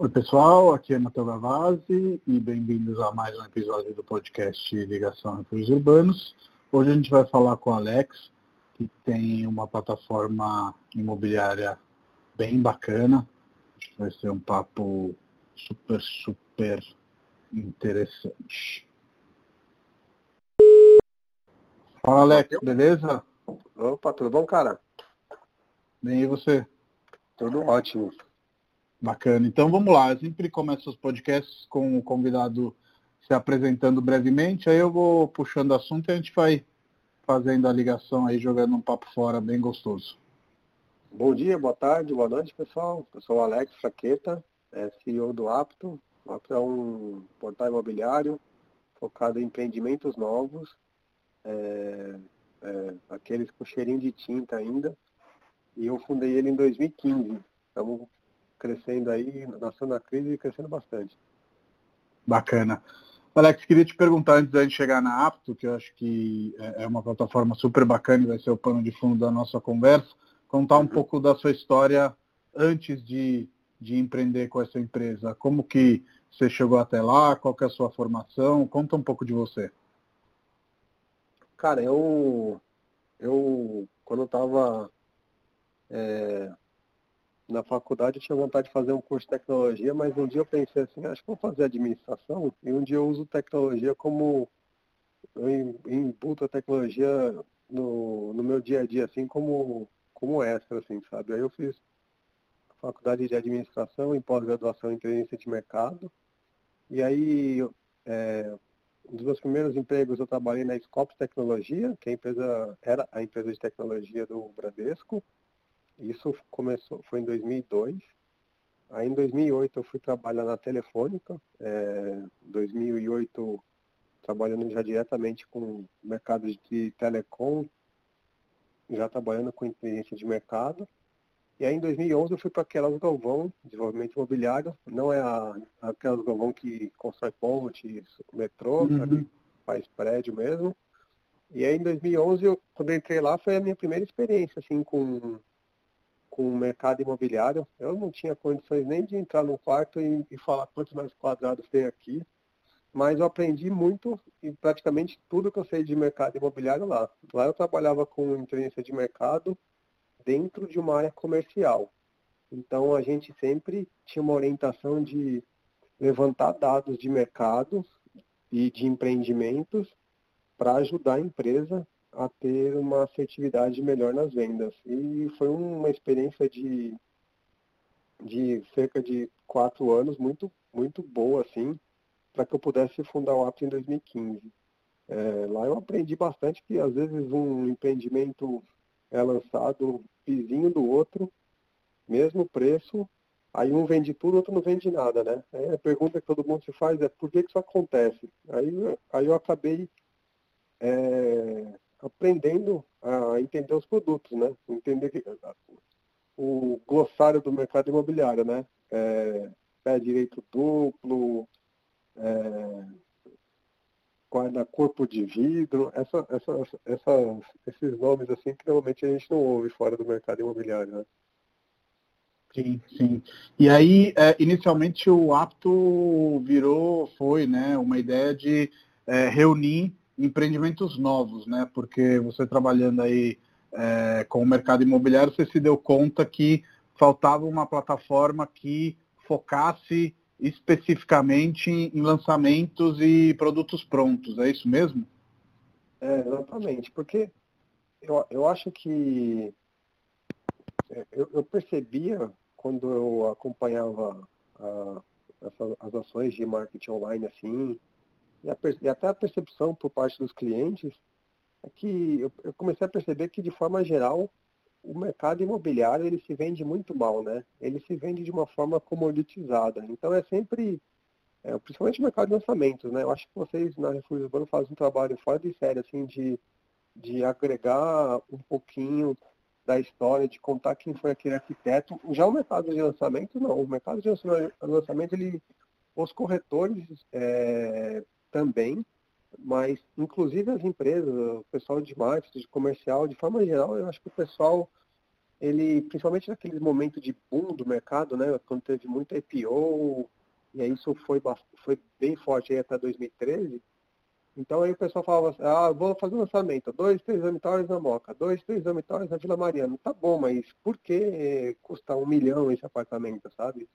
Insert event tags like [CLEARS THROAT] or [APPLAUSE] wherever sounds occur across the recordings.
Oi pessoal, aqui é Matheus Gavazzi e bem-vindos a mais um episódio do podcast Ligação Refúgios Urbanos. Hoje a gente vai falar com o Alex, que tem uma plataforma imobiliária bem bacana. Vai ser um papo super, super interessante. Fala Alex, beleza? Opa, tudo bom, cara? Bem, e você? Tudo ótimo. Bacana. Então vamos lá. Eu sempre começo os podcasts com o convidado se apresentando brevemente, aí eu vou puxando assunto e a gente vai fazendo a ligação aí, jogando um papo fora bem gostoso. Bom dia, boa tarde, boa noite, pessoal. Eu sou o Alex Fraqueta, é CEO do Apto. O Apto é um portal imobiliário focado em empreendimentos novos, é, é, aqueles com cheirinho de tinta ainda. E eu fundei ele em 2015. Estamos crescendo aí, nascendo na crise e crescendo bastante. Bacana. Alex, queria te perguntar antes da gente chegar na Apto, que eu acho que é, é uma plataforma super bacana e vai ser o pano de fundo da nossa conversa, contar um pouco da sua história antes de, de empreender com essa empresa. Como que você chegou até lá? Qual que é a sua formação? Conta um pouco de você. Cara, eu, eu quando eu estava é, na faculdade eu tinha vontade de fazer um curso de tecnologia, mas um dia eu pensei assim, acho que vou fazer administração e um dia eu uso tecnologia como eu imputo a tecnologia no, no meu dia a dia assim como como extra assim, sabe? Aí eu fiz faculdade de administração e pós-graduação em inteligência de mercado. E aí é, um dos meus primeiros empregos eu trabalhei na Scopus Tecnologia, que a empresa era a empresa de tecnologia do Bradesco. Isso começou, foi em 2002. Aí em 2008 eu fui trabalhar na Telefônica. É, 2008 trabalhando já diretamente com mercado de telecom, já trabalhando com inteligência de mercado. E aí em 2011 eu fui para aquelas Galvão, desenvolvimento imobiliário. Não é a, aquelas Galvão que constrói pontes, metrô, uhum. faz prédio mesmo. E aí em 2011, eu, quando eu entrei lá, foi a minha primeira experiência assim com com o mercado imobiliário. Eu não tinha condições nem de entrar no quarto e, e falar quantos metros quadrados tem aqui, mas eu aprendi muito e praticamente tudo que eu sei de mercado imobiliário lá. Lá eu trabalhava com inteligência de mercado dentro de uma área comercial. Então a gente sempre tinha uma orientação de levantar dados de mercado e de empreendimentos para ajudar a empresa a ter uma assertividade melhor nas vendas. E foi uma experiência de, de cerca de quatro anos muito, muito boa, assim, para que eu pudesse fundar o Apto em 2015. É, lá eu aprendi bastante que às vezes um empreendimento é lançado vizinho do outro, mesmo preço, aí um vende tudo, outro não vende nada, né? Aí a pergunta que todo mundo se faz é por que, que isso acontece? Aí, aí eu acabei é, aprendendo a entender os produtos, né? Entender que, o glossário do mercado imobiliário, né? É, pé direito duplo, é, guarda-corpo de vidro, essa, essa, essa, esses nomes assim que normalmente a gente não ouve fora do mercado imobiliário, né? Sim, sim. E aí, é, inicialmente o Apto virou, foi, né, uma ideia de é, reunir empreendimentos novos, né? Porque você trabalhando aí é, com o mercado imobiliário, você se deu conta que faltava uma plataforma que focasse especificamente em lançamentos e produtos prontos, é isso mesmo? É, exatamente, porque eu, eu acho que é, eu, eu percebia quando eu acompanhava a, essa, as ações de marketing online assim, e, a, e até a percepção por parte dos clientes é que eu, eu comecei a perceber que, de forma geral, o mercado imobiliário ele se vende muito mal, né? Ele se vende de uma forma comoditizada. Então é sempre, é, principalmente no mercado de lançamentos, né? Eu acho que vocês na Refúgio Urbano fazem um trabalho fora de série, assim, de, de agregar um pouquinho da história, de contar quem foi aquele arquiteto. Já o mercado de lançamento, não. O mercado de lançamento, ele, os corretores é, também, mas inclusive as empresas, o pessoal de marketing, de comercial, de forma geral, eu acho que o pessoal ele, principalmente naquele momento de boom do mercado, né, quando teve muita IPO, e aí isso foi, foi bem forte aí até 2013, então aí o pessoal falava assim, ah, vou fazer um lançamento, dois, três dormitórios na Moca, dois, três dormitórios na Vila Mariana. Tá bom, mas por que custa um milhão esse apartamento, sabe?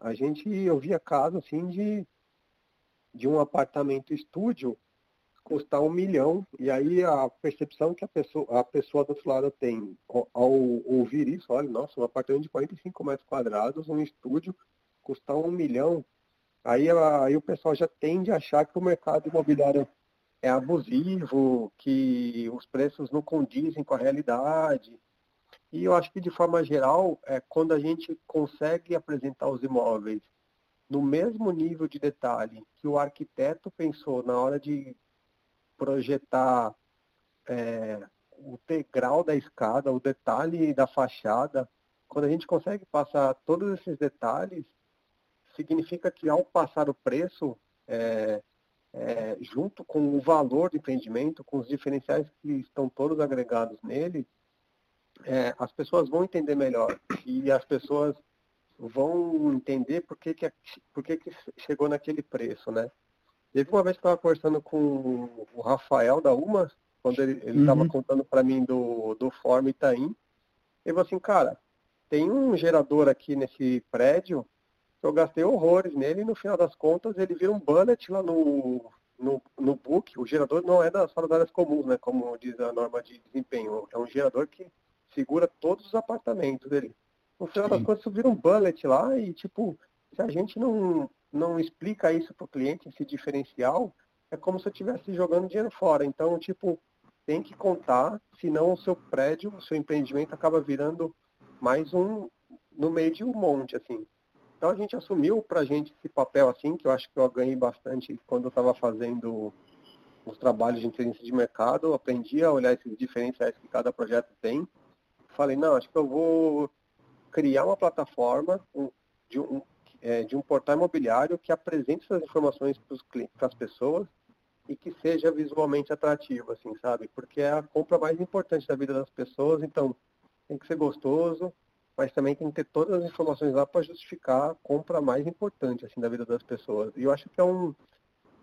A gente, eu via casos assim de, de um apartamento estúdio custar um milhão, e aí a percepção que a pessoa, a pessoa do outro lado tem ao, ao ouvir isso, olha, nossa, um apartamento de 45 metros quadrados, um estúdio, custar um milhão, aí, aí o pessoal já tende a achar que o mercado imobiliário é abusivo, que os preços não condizem com a realidade. E eu acho que, de forma geral, é, quando a gente consegue apresentar os imóveis no mesmo nível de detalhe que o arquiteto pensou na hora de projetar é, o degrau da escada, o detalhe da fachada, quando a gente consegue passar todos esses detalhes, significa que ao passar o preço, é, é, junto com o valor do empreendimento, com os diferenciais que estão todos agregados nele, é, as pessoas vão entender melhor e as pessoas vão entender por que, que, por que, que chegou naquele preço, né? Teve uma vez que eu estava conversando com o Rafael da UMA, quando ele estava uhum. contando para mim do, do Form Itaim, ele falou assim, cara, tem um gerador aqui nesse prédio eu gastei horrores nele e no final das contas ele vira um bullet lá no, no, no book. O gerador não é das áreas comuns, né? Como diz a norma de desempenho. É um gerador que segura todos os apartamentos dele. No final das contas, vira um bullet lá e, tipo, se a gente não, não explica isso para o cliente, esse diferencial, é como se eu estivesse jogando dinheiro fora. Então, tipo, tem que contar, senão o seu prédio, o seu empreendimento acaba virando mais um no meio de um monte, assim. Então a gente assumiu para a gente esse papel assim, que eu acho que eu ganhei bastante quando eu estava fazendo os trabalhos de inteligência de mercado, aprendi a olhar esses diferenciais que cada projeto tem. Falei, não, acho que eu vou criar uma plataforma de um, é, de um portal imobiliário que apresente essas informações para as pessoas e que seja visualmente atrativo, assim, sabe? Porque é a compra mais importante da vida das pessoas, então tem que ser gostoso, mas também tem que ter todas as informações lá para justificar a compra mais importante assim da vida das pessoas. E eu acho que é um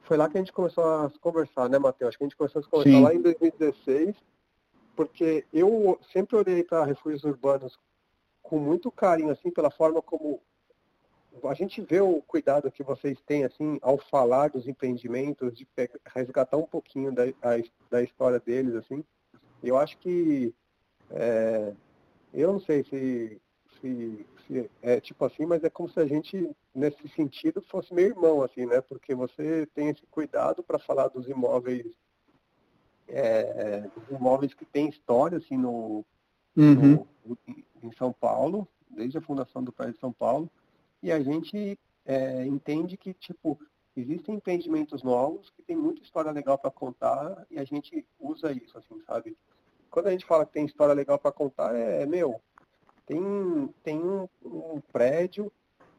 foi lá que a gente começou a se conversar, né, Matheus? Acho que a gente começou a se conversar Sim. lá em 2016, porque eu sempre olhei para refúgios urbanos com muito carinho assim pela forma como a gente vê o cuidado que vocês têm assim ao falar dos empreendimentos, de resgatar um pouquinho da, a, da história deles assim. Eu acho que é, eu não sei se se, se, é tipo assim, mas é como se a gente, nesse sentido, fosse meu irmão, assim, né? Porque você tem esse cuidado para falar dos imóveis, é, dos imóveis que têm história, assim, no, uhum. no, em São Paulo, desde a fundação do prédio de São Paulo, e a gente é, entende que, tipo, existem empreendimentos novos que tem muita história legal para contar e a gente usa isso, assim, sabe? Quando a gente fala que tem história legal para contar, é, meu, tem, tem um, um prédio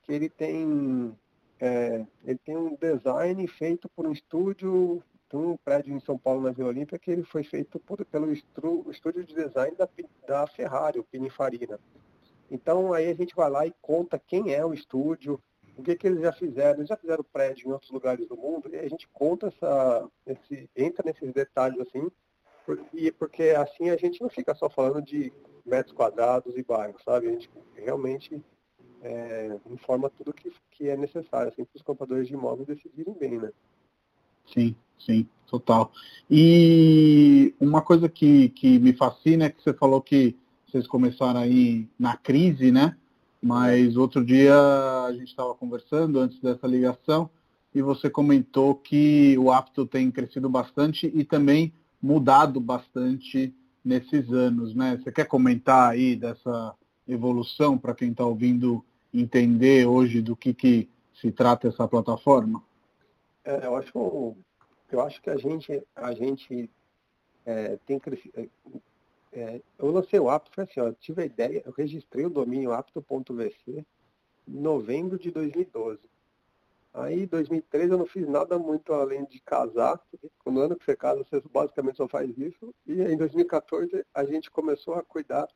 que ele tem, é, ele tem um design feito por um estúdio, um prédio em São Paulo, na Vila Olímpia, que ele foi feito por, pelo estru, estúdio de design da, da Ferrari, o Pininfarina. Então aí a gente vai lá e conta quem é o estúdio, o que, que eles já fizeram, eles já fizeram prédio em outros lugares do mundo, e a gente conta essa, esse, entra nesses detalhes assim, e porque assim a gente não fica só falando de metros quadrados e bairros, sabe? A gente realmente é, informa tudo que, que é necessário, assim, para os compradores de imóveis decidirem bem, né? Sim, sim, total. E uma coisa que, que me fascina é que você falou que vocês começaram aí na crise, né? Mas outro dia a gente estava conversando antes dessa ligação e você comentou que o Apto tem crescido bastante e também mudado bastante nesses anos, né? Você quer comentar aí dessa evolução para quem está ouvindo entender hoje do que, que se trata essa plataforma? É, eu acho, eu acho que a gente, a gente é, tem crescido. É, é eu lancei o apto, foi assim, ó, eu tive a ideia, eu registrei o domínio apto.vc em novembro de 2012. Aí, em 2013, eu não fiz nada muito além de casar. No ano que você casa, você basicamente só faz isso. E em 2014, a gente começou a cuidar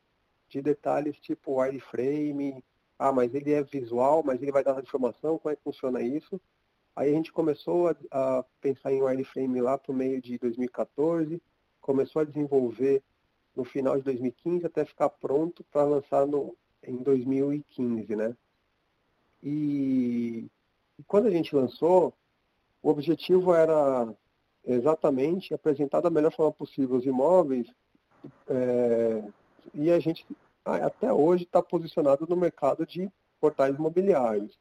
de detalhes tipo wireframe, ah, mas ele é visual, mas ele vai dar informação, como é que funciona isso? Aí a gente começou a, a pensar em wireframe lá para o meio de 2014, começou a desenvolver no final de 2015 até ficar pronto para lançar no, em 2015, né? E, e quando a gente lançou, o objetivo era exatamente apresentar da melhor forma possível os imóveis é, e a gente até hoje está posicionado no mercado de portais imobiliários,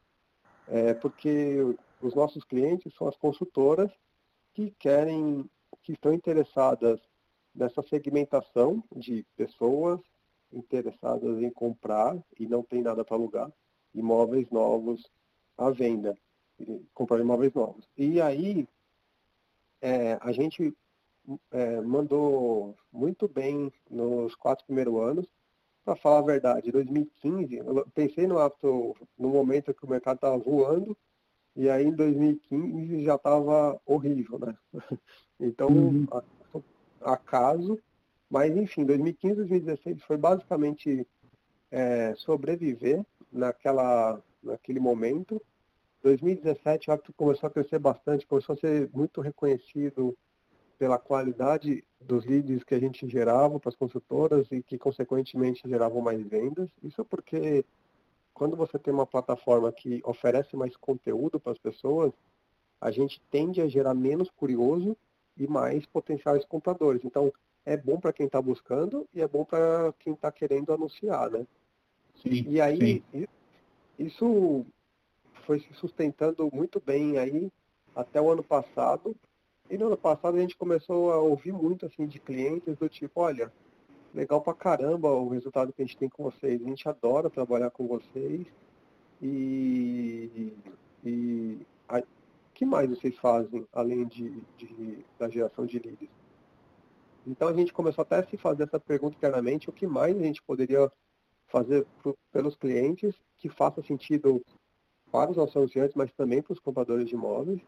é, porque os nossos clientes são as consultoras que querem, que estão interessadas nessa segmentação de pessoas interessadas em comprar e não tem nada para alugar imóveis novos à venda, comprar imóveis novos. E aí é, a gente é, mandou muito bem nos quatro primeiros anos. Para falar a verdade, em 2015, eu pensei no apto no momento que o mercado estava voando, e aí em 2015 já estava horrível, né? [LAUGHS] Então, uhum. acaso, mas enfim, 2015 2016 foi basicamente é, sobreviver naquela, naquele momento. 2017 o apto começou a crescer bastante, começou a ser muito reconhecido pela qualidade dos leads que a gente gerava para as consultoras e que, consequentemente, geravam mais vendas. Isso porque quando você tem uma plataforma que oferece mais conteúdo para as pessoas, a gente tende a gerar menos curioso e mais potenciais compradores. Então, é bom para quem está buscando e é bom para quem está querendo anunciar, né? Sim, e aí, sim. isso foi se sustentando muito bem aí até o ano passado, e no ano passado a gente começou a ouvir muito assim de clientes do tipo, olha, legal pra caramba o resultado que a gente tem com vocês. A gente adora trabalhar com vocês. E, e o que mais vocês fazem além de, de, da geração de leads? Então a gente começou até a se fazer essa pergunta internamente, o que mais a gente poderia fazer pro, pelos clientes que faça sentido para os nossos anunciantes, mas também para os compradores de imóveis.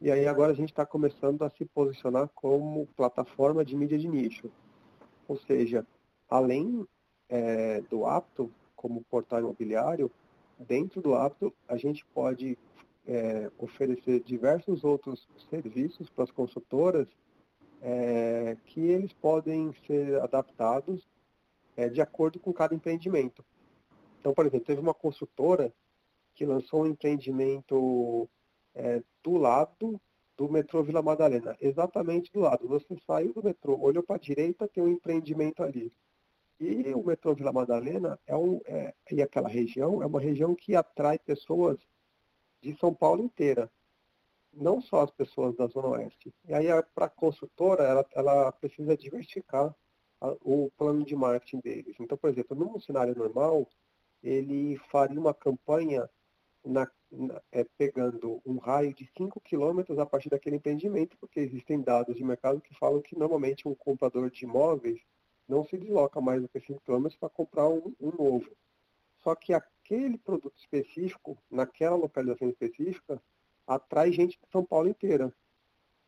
E aí agora a gente está começando a se posicionar como plataforma de mídia de nicho. Ou seja, além é, do apto, como portal imobiliário, dentro do apto a gente pode é, oferecer diversos outros serviços para as consultoras é, que eles podem ser adaptados é, de acordo com cada empreendimento. Então, por exemplo, teve uma consultora que lançou um empreendimento é, do lado do metrô Vila Madalena, exatamente do lado. Você saiu do metrô, olhou para a direita, tem um empreendimento ali. E o metrô Vila Madalena é um, é, e aquela região é uma região que atrai pessoas de São Paulo inteira, não só as pessoas da Zona Oeste. E aí, para a consultora, ela, ela precisa diversificar a, o plano de marketing deles. Então, por exemplo, num cenário normal, ele faria uma campanha na, é, pegando um raio de 5 quilômetros a partir daquele empreendimento, porque existem dados de mercado que falam que normalmente um comprador de imóveis não se desloca mais do que 5 quilômetros para comprar um, um novo. Só que aquele produto específico, naquela localização específica, atrai gente de São Paulo inteira.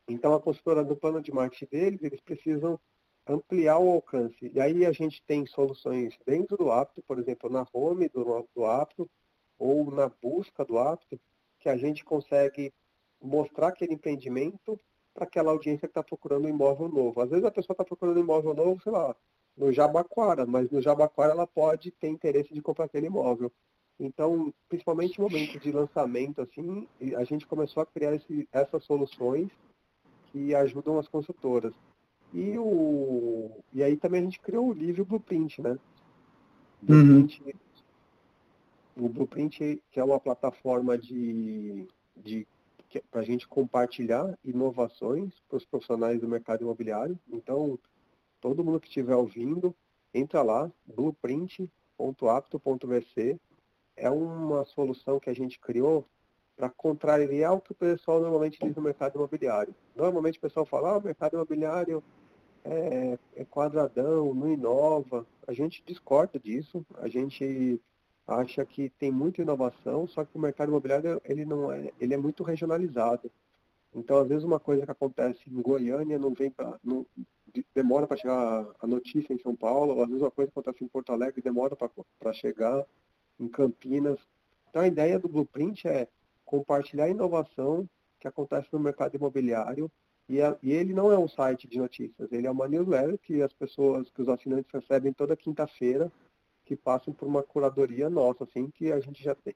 Então, a consultora do plano de marketing deles, eles precisam ampliar o alcance. E aí a gente tem soluções dentro do apto, por exemplo, na home do, do apto, ou na busca do apto, que a gente consegue mostrar aquele empreendimento para aquela audiência que está procurando um imóvel novo. Às vezes a pessoa está procurando um imóvel novo, sei lá, no Jabaquara, mas no Jabaquara ela pode ter interesse de comprar aquele imóvel. Então, principalmente no momento de lançamento, assim, a gente começou a criar esse, essas soluções que ajudam as consultoras. E, o, e aí também a gente criou o livro Blueprint, né? Uhum. Blueprint, uhum. O Blueprint, que é uma plataforma de, de para a gente compartilhar inovações para os profissionais do mercado imobiliário. Então, todo mundo que estiver ouvindo, entra lá, blueprint.apto.vc. É uma solução que a gente criou para contrariar o que o pessoal normalmente diz no mercado imobiliário. Normalmente o pessoal fala, ah, o mercado imobiliário é, é quadradão, não inova. A gente discorda disso. A gente acha que tem muita inovação, só que o mercado imobiliário ele não é, ele é muito regionalizado. Então, às vezes uma coisa que acontece em Goiânia não vem para demora para chegar a notícia em São Paulo, às vezes uma coisa acontece em Porto Alegre demora para chegar em Campinas. Então a ideia do Blueprint é compartilhar a inovação que acontece no mercado imobiliário e, a, e, ele não é um site de notícias, ele é uma newsletter que as pessoas, que os assinantes recebem toda quinta-feira, que passam por uma curadoria nossa, assim, que a gente já tem,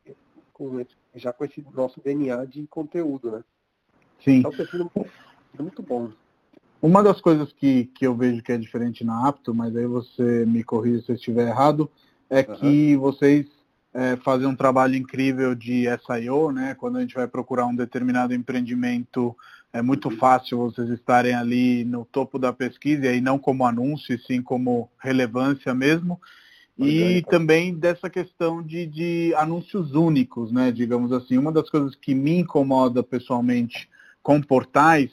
com, já com esse nosso DNA de conteúdo, né? Sim. Então, tem sido muito bom. Uma das coisas que, que eu vejo que é diferente na Apto, mas aí você me corrija se eu estiver errado, é uhum. que vocês é, fazem um trabalho incrível de SIO, né? Quando a gente vai procurar um determinado empreendimento, é muito uhum. fácil vocês estarem ali no topo da pesquisa, e aí não como anúncio, sim como relevância mesmo. E também dessa questão de, de anúncios únicos, né? Digamos assim, uma das coisas que me incomoda pessoalmente com portais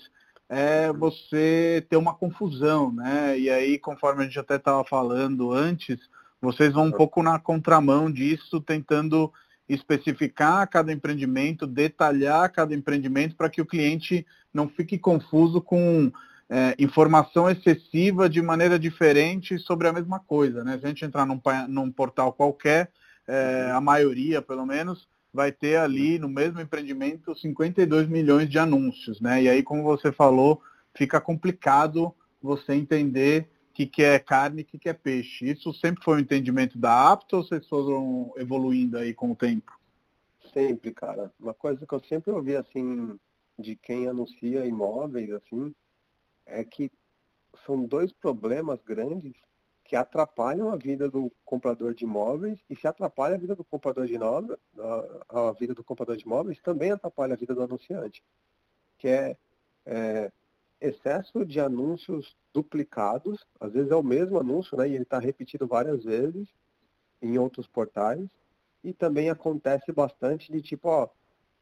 é você ter uma confusão, né? E aí, conforme a gente até estava falando antes, vocês vão um pouco na contramão disso, tentando especificar cada empreendimento, detalhar cada empreendimento para que o cliente não fique confuso com é, informação excessiva de maneira diferente sobre a mesma coisa. Né? Se a gente entrar num, num portal qualquer, é, a maioria, pelo menos, vai ter ali no mesmo empreendimento 52 milhões de anúncios, né? E aí, como você falou, fica complicado você entender o que, que é carne e o que, é peixe. Isso sempre foi um entendimento da Apto ou vocês foram evoluindo aí com o tempo? Sempre, cara. Uma coisa que eu sempre ouvi assim de quem anuncia imóveis assim é que são dois problemas grandes que atrapalham a vida do comprador de imóveis e se atrapalha a vida do comprador de imóveis, a, vida do comprador de imóveis também atrapalha a vida do anunciante, que é, é excesso de anúncios duplicados, às vezes é o mesmo anúncio, né, e ele está repetido várias vezes em outros portais, e também acontece bastante de tipo, ó,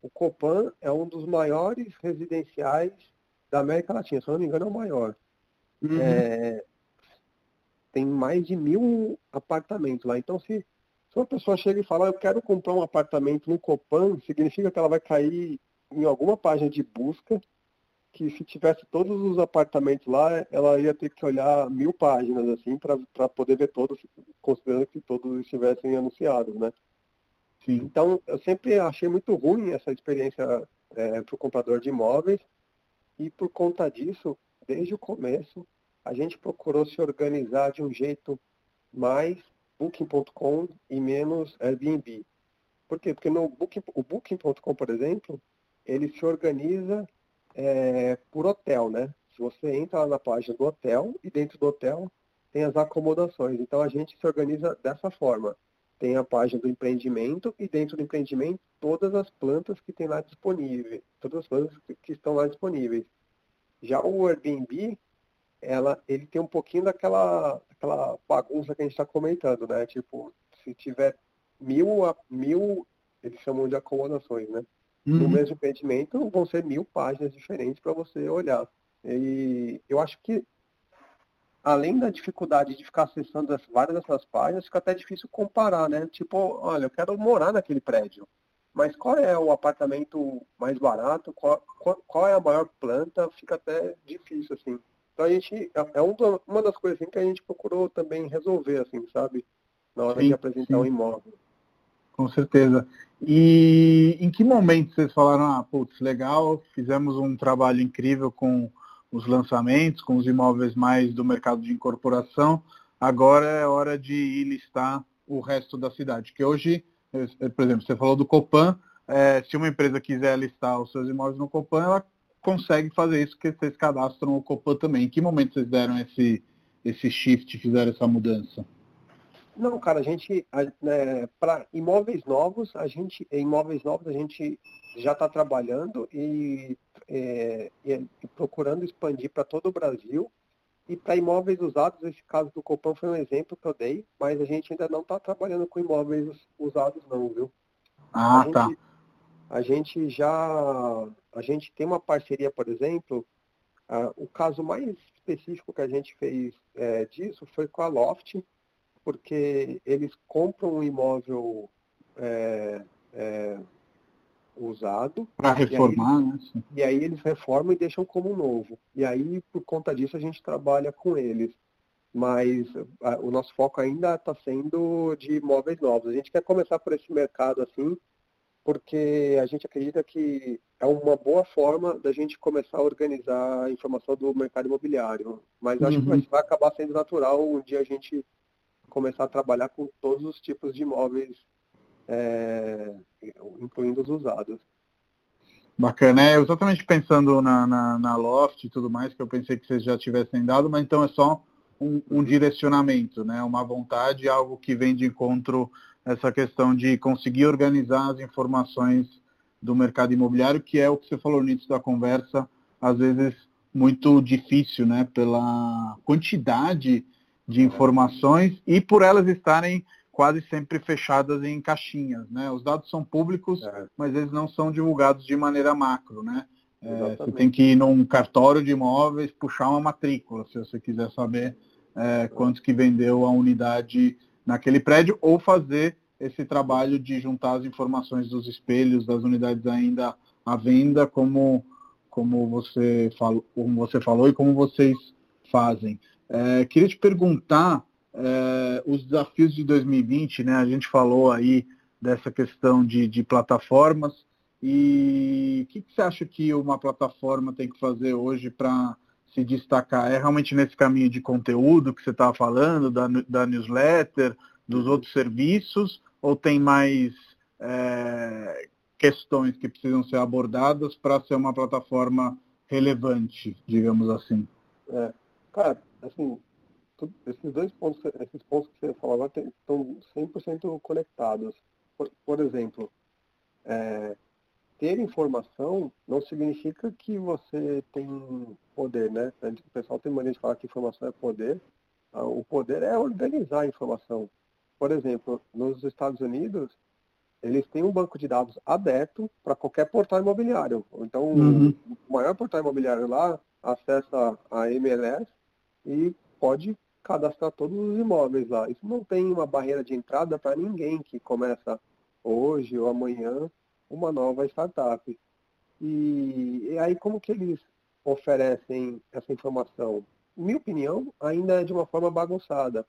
o Copan é um dos maiores residenciais da América Latina, se eu não me engano é o maior. Uhum. É, tem mais de mil apartamentos lá. Então, se, se uma pessoa chega e fala, eu quero comprar um apartamento no Copan, significa que ela vai cair em alguma página de busca, que se tivesse todos os apartamentos lá, ela ia ter que olhar mil páginas, assim, para poder ver todos, considerando que todos estivessem anunciados, né? Sim. Então, eu sempre achei muito ruim essa experiência é, para o comprador de imóveis, e por conta disso, desde o começo, a gente procurou se organizar de um jeito mais Booking.com e menos Airbnb. Por quê? Porque no Booking, o Booking.com, por exemplo, ele se organiza é, por hotel, né? Se você entra lá na página do hotel e dentro do hotel tem as acomodações. Então a gente se organiza dessa forma. Tem a página do empreendimento e dentro do empreendimento todas as plantas que tem lá disponíveis, todas as plantas que estão lá disponíveis. Já o Airbnb, ela, ele tem um pouquinho daquela, daquela bagunça que a gente está comentando, né? Tipo, se tiver mil, a, mil, eles chamam de acomodações, né? Uhum. No mesmo empreendimento vão ser mil páginas diferentes para você olhar. E eu acho que, além da dificuldade de ficar acessando as, várias dessas páginas, fica até difícil comparar, né? Tipo, olha, eu quero morar naquele prédio, mas qual é o apartamento mais barato? Qual, qual, qual é a maior planta? Fica até difícil, assim. Então a gente, é, é uma das coisas assim, que a gente procurou também resolver, assim, sabe? Na hora sim, de apresentar o um imóvel. Com certeza. E em que momento vocês falaram, ah, putz, legal, fizemos um trabalho incrível com os lançamentos, com os imóveis mais do mercado de incorporação, agora é hora de ir listar o resto da cidade. Que hoje, eh, por exemplo, você falou do Copan, é, se uma empresa quiser listar os seus imóveis no Copan, ela consegue fazer isso, porque vocês cadastram o Copan também. Em que momento vocês deram esse, esse shift, fizeram essa mudança? Não, cara, a gente, né, para imóveis novos, a gente, imóveis novos a gente já está trabalhando e, é, e, procurando expandir para todo o Brasil. E para imóveis usados, esse caso do Copan foi um exemplo que eu dei, mas a gente ainda não está trabalhando com imóveis usados não, viu? Ah, a tá. Gente, a gente já a gente tem uma parceria, por exemplo, uh, o caso mais específico que a gente fez é, disso foi com a Loft, porque eles compram um imóvel é, é, usado. Para reformar, e aí, né? E aí eles reformam e deixam como novo. E aí, por conta disso, a gente trabalha com eles. Mas a, o nosso foco ainda está sendo de imóveis novos. A gente quer começar por esse mercado assim, porque a gente acredita que é uma boa forma da gente começar a organizar a informação do mercado imobiliário. Mas acho uhum. que vai acabar sendo natural um dia a gente começar a trabalhar com todos os tipos de imóveis, é, incluindo os usados. Bacana, é exatamente pensando na, na, na, Loft e tudo mais, que eu pensei que vocês já tivessem dado, mas então é só um, um direcionamento, né? uma vontade, algo que vem de encontro essa questão de conseguir organizar as informações do mercado imobiliário, que é o que você falou no início da conversa, às vezes muito difícil, né, pela quantidade de informações e por elas estarem quase sempre fechadas em caixinhas, né? Os dados são públicos, é. mas eles não são divulgados de maneira macro, né? É, você tem que ir num cartório de imóveis, puxar uma matrícula, se você quiser saber é, quanto que vendeu a unidade naquele prédio, ou fazer esse trabalho de juntar as informações dos espelhos, das unidades ainda à venda, como, como, você, falou, como você falou e como vocês fazem. É, queria te perguntar é, os desafios de 2020, né? A gente falou aí dessa questão de, de plataformas. E o que, que, você acha que uma plataforma tem que fazer hoje para se destacar? É realmente nesse caminho de conteúdo que você estava falando, da, da newsletter, dos outros serviços, ou tem mais é, questões que precisam ser abordadas para ser uma plataforma relevante, digamos assim? É, cara, assim, esses dois pontos, esses pontos que você falou agora estão 100% conectados. Por, por exemplo, é, ter informação não significa que você tem poder, né? O pessoal tem mania de falar que informação é poder. Ah, o poder é organizar a informação por exemplo, nos Estados Unidos, eles têm um banco de dados aberto para qualquer portal imobiliário. Então, uhum. o maior portal imobiliário lá acessa a MLS e pode cadastrar todos os imóveis lá. Isso não tem uma barreira de entrada para ninguém que começa hoje ou amanhã uma nova startup. E, e, aí como que eles oferecem essa informação? Minha opinião, ainda é de uma forma bagunçada.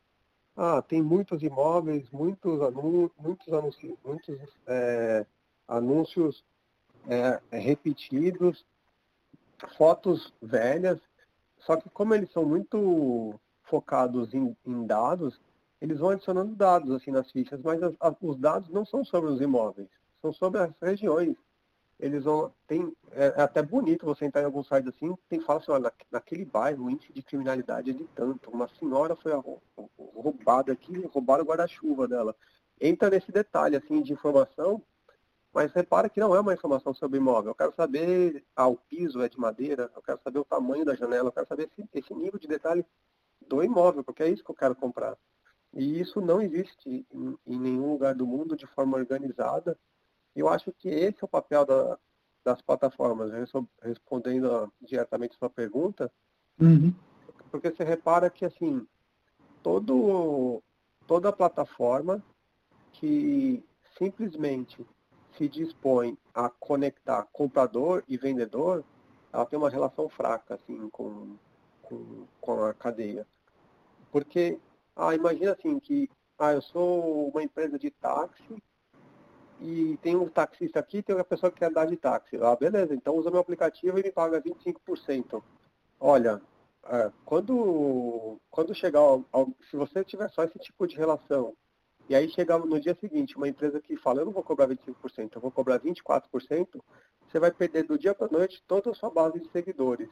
Ah, tem muitos imóveis, muitos, anúncios, muitos, anúncios, muitos é, anúncios é, repetidos, fotos velhas, só que como eles são muito focados em, em dados, eles vão adicionando dados assim nas fichas, mas as, as, os dados não são sobre os imóveis, são sobre as regiões eles vão. Tem, é, é, até bonito você entrar em algum site assim, tem fala assim, olha, naquele bairro o índice de criminalidade é de tanto. Uma senhora foi roubada aqui, roubaram o guarda-chuva dela. Entra nesse detalhe assim de informação, mas repara que não é uma informação sobre imóvel. Eu quero saber, ah, piso é de madeira, eu quero saber o tamanho da janela, eu quero saber esse, esse nível de detalhe do imóvel, porque é isso que eu quero comprar. E isso não existe em, em nenhum lugar do mundo de forma organizada eu acho que esse é o papel da, das plataformas, respondendo diretamente sua pergunta, uhum. porque você repara que assim, todo, toda plataforma que simplesmente se dispõe a conectar comprador e vendedor, ela tem uma relação fraca assim com, com, com a cadeia. Porque, ah, imagina assim que ah, eu sou uma empresa de táxi e tem um taxista aqui, tem uma pessoa que quer andar de táxi. Ah, beleza, então usa meu aplicativo e me paga 25%. Olha, é, quando, quando chegar, se você tiver só esse tipo de relação, e aí chegar no dia seguinte uma empresa que fala, eu não vou cobrar 25%, eu vou cobrar 24%, você vai perder do dia para a noite toda a sua base de seguidores.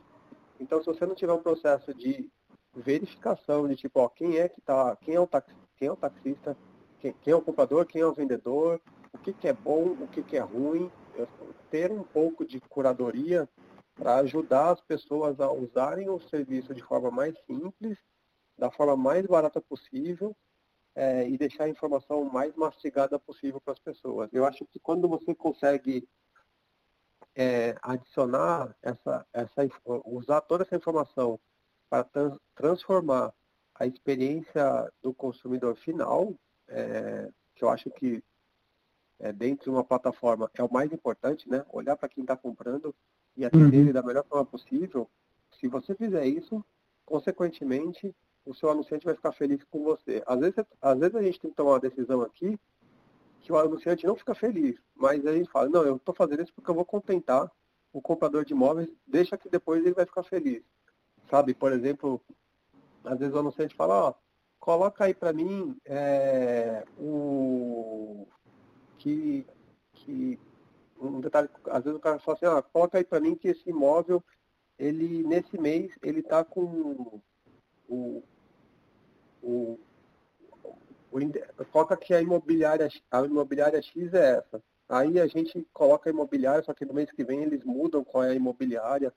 Então, se você não tiver um processo de verificação de tipo, ó, quem é que tá, quem é o, taxi, quem é o taxista, quem, quem é o comprador, quem é o vendedor, o que, que é bom, o que, que é ruim, ter um pouco de curadoria para ajudar as pessoas a usarem o serviço de forma mais simples, da forma mais barata possível é, e deixar a informação mais mastigada possível para as pessoas. Eu acho que quando você consegue é, adicionar essa, essa, usar toda essa informação para trans, transformar a experiência do consumidor final, é, que eu acho que é, dentro de uma plataforma é o mais importante, né? Olhar para quem está comprando e atender uhum. ele da melhor forma possível. Se você fizer isso, consequentemente, o seu anunciante vai ficar feliz com você. Às vezes, às vezes a gente tem que tomar uma decisão aqui que o anunciante não fica feliz, mas a gente fala, não, eu estou fazendo isso porque eu vou contentar o comprador de imóveis, deixa que depois ele vai ficar feliz. Sabe, por exemplo, às vezes o anunciante fala, ó, coloca aí para mim é, o que, que um detalhe, às vezes o cara fala assim, ah, coloca aí para mim que esse imóvel, ele nesse mês, ele tá com o, o, o coloca que a imobiliária, a imobiliária X é essa. Aí a gente coloca a imobiliária, só que no mês que vem eles mudam qual é a imobiliária.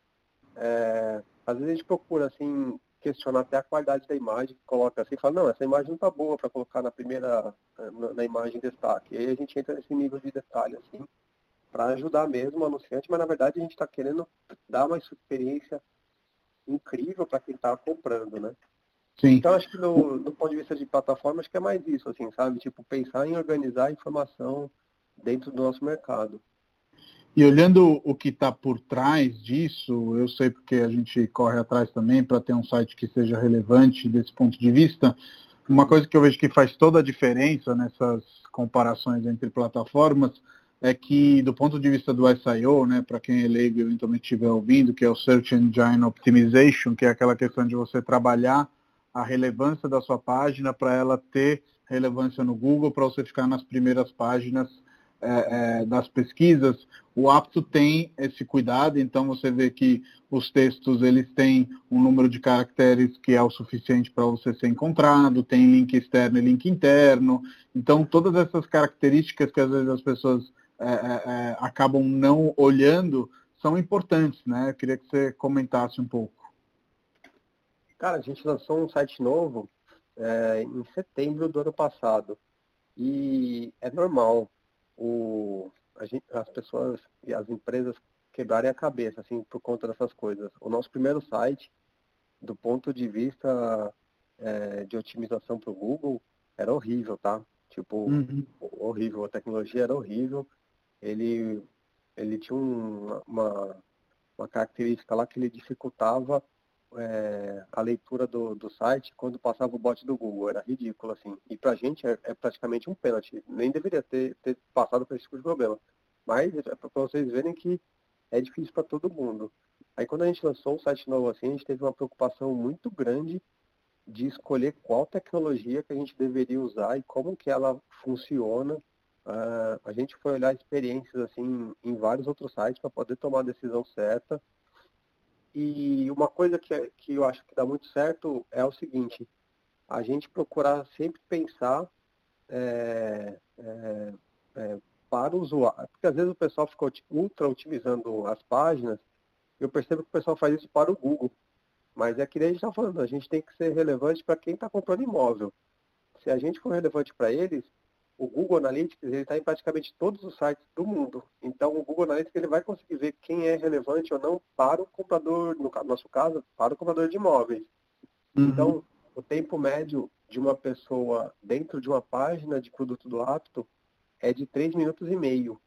É, às vezes a gente procura assim questionar até a qualidade da imagem, coloca assim, fala, não, essa imagem não está boa para colocar na primeira, na, na, imagem destaque. E aí a gente entra nesse nível de detalhe, assim, para ajudar mesmo o anunciante, mas na verdade a gente está querendo dar uma experiência incrível para quem está comprando, né? Sim. Então acho que no, do ponto de vista de plataforma, acho que é mais isso, assim, sabe? Tipo, pensar em organizar a informação dentro do nosso mercado. E olhando o que está por trás disso, eu sei porque a gente corre atrás também para ter um site que seja relevante desse ponto de vista. Uma coisa que eu vejo que faz toda a diferença nessas comparações entre plataformas é que, do ponto de vista do SEO, né, para quem é leigo e eventualmente estiver ouvindo, que é o Search Engine Optimization, que é aquela questão de você trabalhar a relevância da sua página para ela ter relevância no Google, para você ficar nas primeiras páginas é, é, das pesquisas, o apto tem esse cuidado, então você vê que os textos eles têm um número de caracteres que é o suficiente para você ser encontrado, tem link externo e link interno, então todas essas características que às vezes as pessoas é, é, é acabam não olhando são importantes, né? Eu queria que você comentasse um pouco. Cara, a gente lançou um site novo em setembro do ano passado e é normal o, gente, as pessoas e as empresas quebrarem a cabeça, assim, por conta dessas coisas. O nosso primeiro site, do ponto de vista é, de otimização para o Google, era horrível, tá? Tipo, uhum. horrível. A tecnologia era horrível. Ele, ele tinha um, uma, uma característica lá que ele dificultava é, a leitura do, do site quando passava o bot do Google. Era ridículo, assim. E pra gente é, é praticamente um pênalti. Nem deveria ter, ter passado por esse tipo de problema. Mas é para vocês verem que é difícil para todo mundo. Aí quando a gente lançou um site novo assim, a gente teve uma preocupação muito grande de escolher qual tecnologia que a gente deveria usar e como que ela funciona. Uh, a gente foi olhar experiências assim em vários outros sites para poder tomar a decisão certa e uma coisa que, é, que eu acho que dá muito certo é o seguinte, a gente procurar sempre pensar é, é, é, para o usuário, porque às vezes o pessoal fica ultra otimizando as páginas, eu percebo que o pessoal faz isso para o Google, mas é que a gente está falando, a gente tem que ser relevante para quem está comprando imóvel. Se a gente for relevante para eles, o Google Analytics ele está em praticamente todos os sites do mundo. Então, o Google Analytics ele vai conseguir ver quem é relevante ou não para o comprador, no nosso caso, para o comprador de imóveis. Uhum. Então, o tempo médio de uma pessoa dentro de uma página de produto do Apto é de 3 minutos e meio.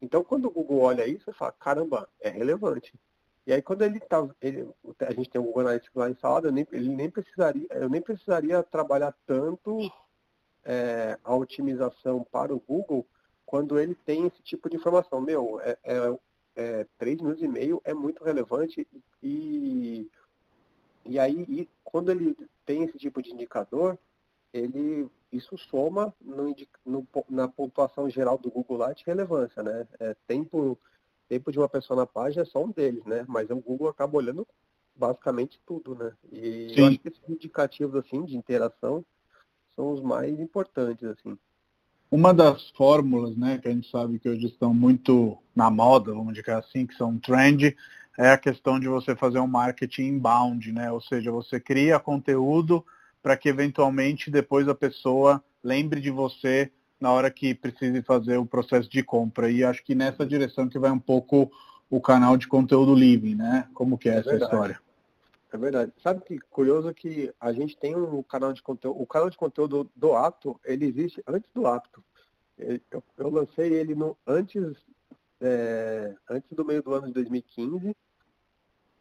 Então, quando o Google olha isso, ele fala, caramba, é relevante. E aí, quando ele tá, ele, a gente tem o Google Analytics lá instalado, eu nem, ele nem precisaria, eu nem precisaria trabalhar tanto é, a otimização para o Google quando ele tem esse tipo de informação. Meu, é, é, é 3 minutos e meio é muito relevante e, e aí e quando ele tem esse tipo de indicador, ele isso soma no, no, na pontuação geral do Google lá de relevância, né? É, tempo, tempo de uma pessoa na página é só um deles, né? Mas o Google acaba olhando basicamente tudo, né? E Sim. eu acho que esses indicativos assim de interação são os mais importantes, assim. Uma das fórmulas, né, que a gente sabe que hoje estão muito na moda, vamos dizer assim, que são trend, é a questão de você fazer um marketing inbound, né? Ou seja, você cria conteúdo para que eventualmente depois a pessoa lembre de você na hora que precise fazer o processo de compra. E acho que nessa direção que vai um pouco o canal de conteúdo livre, né? Como que é, é essa verdade. história? É verdade. Sabe que curioso que a gente tem um canal de conteúdo, o canal de conteúdo do Apto, ele existe antes do Apto. eu, eu lancei ele no, antes, é, antes do meio do ano de 2015,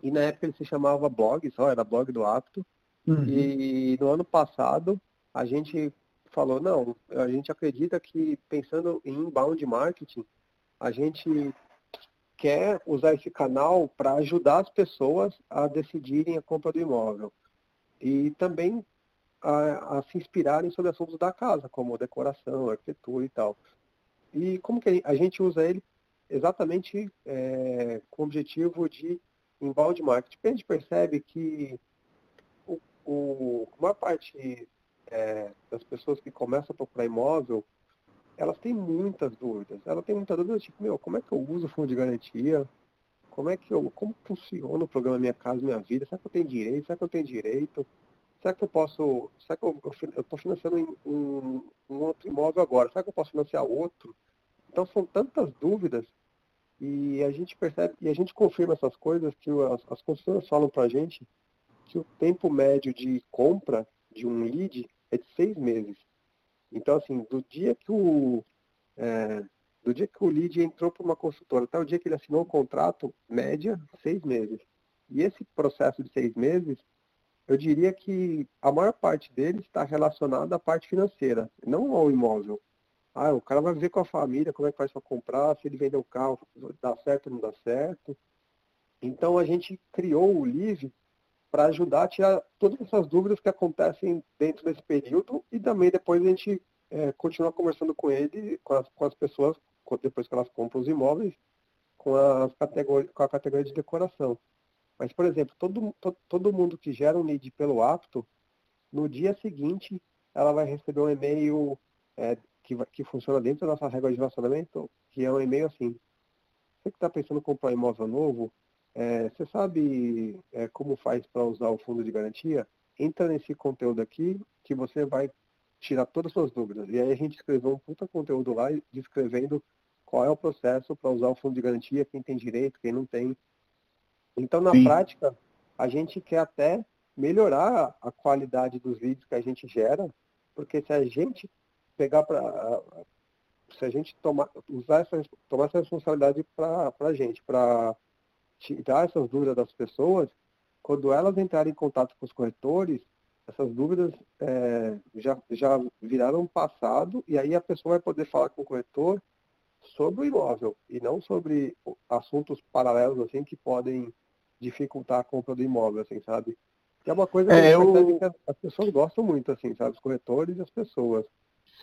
e na época ele se chamava blog, só era blog do Apto. Uhum. E no ano passado a gente falou, não, a gente acredita que pensando em inbound marketing, a gente quer usar esse canal para ajudar as pessoas a decidirem a compra do imóvel. E também a, a, se inspirarem sobre assuntos da casa, como decoração, arquitetura e tal. E como que a gente usa ele? Exatamente é, com o objetivo de inbound marketing. A gente percebe que o, o, a maior parte é, das pessoas que começam a procurar imóvel, elas têm muitas dúvidas. Ela tem muitas dúvidas, tipo, meu, como é que eu uso o fundo de garantia? Como é que eu, como funciona o programa Minha Casa Minha Vida? Será que eu tenho direito? Será que eu tenho direito? Será que eu posso, será que eu estou financiando um, um, outro imóvel agora? Será que eu posso financiar outro? Então são tantas dúvidas e a gente percebe, e a gente confirma essas coisas que as, as construtoras falam para a gente que o tempo médio de compra de um lead é de seis meses. Então, assim, do dia que o, é, do dia que o lead entrou para uma consultora até o dia que ele assinou o contrato, média, seis meses. E esse processo de seis meses, eu diria que a maior parte dele está relacionado à parte financeira, não ao imóvel. Ah, o cara vai ver com a família como é que faz para comprar, se ele vender o carro, dá certo ou não dá certo. Então a gente criou o Live para ajudar a tirar todas essas dúvidas que acontecem dentro desse período e também depois a gente é, continua conversando com ele, com as, com as pessoas, depois que elas compram os imóveis, com, as categorias, com a categoria de decoração. Mas, por exemplo, todo, todo, todo mundo que gera um lead pelo apto, no dia seguinte ela vai receber um e-mail é, que, que funciona dentro da nossa regra de relacionamento, que é um e-mail assim. Você que está pensando em comprar um imóvel novo, é, você sabe é, como faz para usar o fundo de garantia? Entra nesse conteúdo aqui que você vai tirar todas as suas dúvidas. E aí a gente escreveu um puta conteúdo lá descrevendo qual é o processo para usar o fundo de garantia, quem tem direito, quem não tem. Então, na Sim. prática, a gente quer até melhorar a qualidade dos vídeos que a gente gera, porque se a gente pegar para se a gente tomar usar essa tomar essa responsabilidade para a gente para tirar essas dúvidas das pessoas quando elas entrarem em contato com os corretores essas dúvidas é, já já viraram passado e aí a pessoa vai poder falar com o corretor sobre o imóvel e não sobre assuntos paralelos assim que podem dificultar a compra do imóvel assim sabe? Que é uma coisa que, é, eu... que as pessoas gostam muito assim sabe? Os corretores e as pessoas